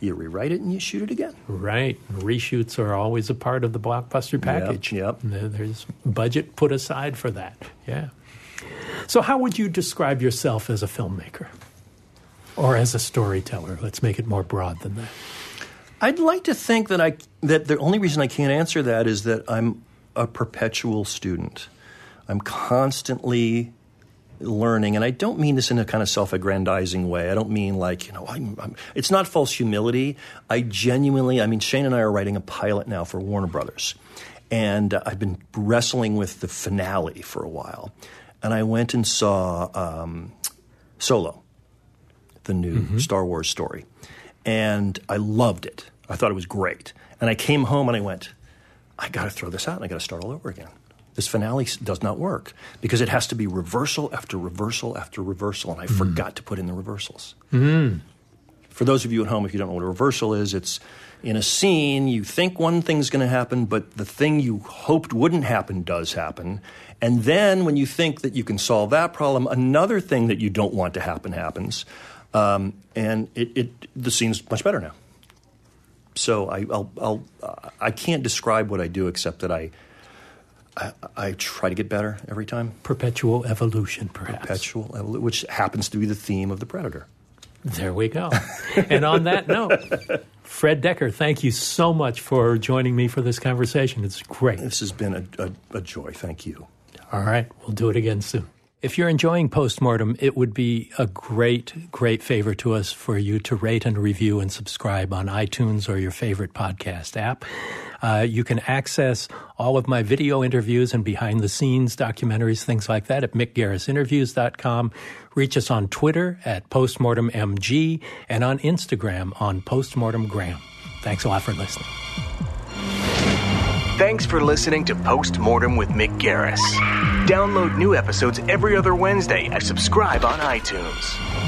you rewrite it and you shoot it again. Right. Reshoots are always a part of the blockbuster package. Yep. yep. There's budget put aside for that. Yeah. So, how would you describe yourself as a filmmaker or as a storyteller? Let's make it more broad than that. I'd like to think that I that the only reason I can't answer that is that I'm a perpetual student. I'm constantly learning, and I don't mean this in a kind of self-aggrandizing way. I don't mean like you know, I'm, I'm, it's not false humility. I genuinely, I mean, Shane and I are writing a pilot now for Warner Brothers, and uh, I've been wrestling with the finale for a while, and I went and saw um, Solo, the new mm-hmm. Star Wars story, and I loved it. I thought it was great, and I came home and I went, I got to throw this out, and I got to start all over again this finale does not work because it has to be reversal after reversal after reversal, and I mm. forgot to put in the reversals. Mm. For those of you at home, if you don't know what a reversal is, it's in a scene, you think one thing's going to happen, but the thing you hoped wouldn't happen does happen. And then when you think that you can solve that problem, another thing that you don't want to happen happens. Um, and it, it, the scene's much better now. So I, I'll, I'll, I can't describe what I do except that I I, I, try to get better every time. Perpetual evolution, perhaps. Perpetual evolution, which happens to be the theme of the Predator. There we go. and on that note, Fred Dekker, thank you so much for joining me for this conversation. It's great. This has been a, a, a joy. Thank you. All right. We'll do it again soon. If you're enjoying Postmortem, it would be a great, great favor to us for you to rate and review and subscribe on iTunes or your favorite podcast app. Uh, you can access all of my video interviews and behind the scenes documentaries, things like that at mickgarrisinterviews.com. Reach us on Twitter at postmortemmg and on Instagram on postmortemgram. Thanks a lot for listening. Thanks for listening to Postmortem with Mick Garris. Download new episodes every other Wednesday and subscribe on iTunes.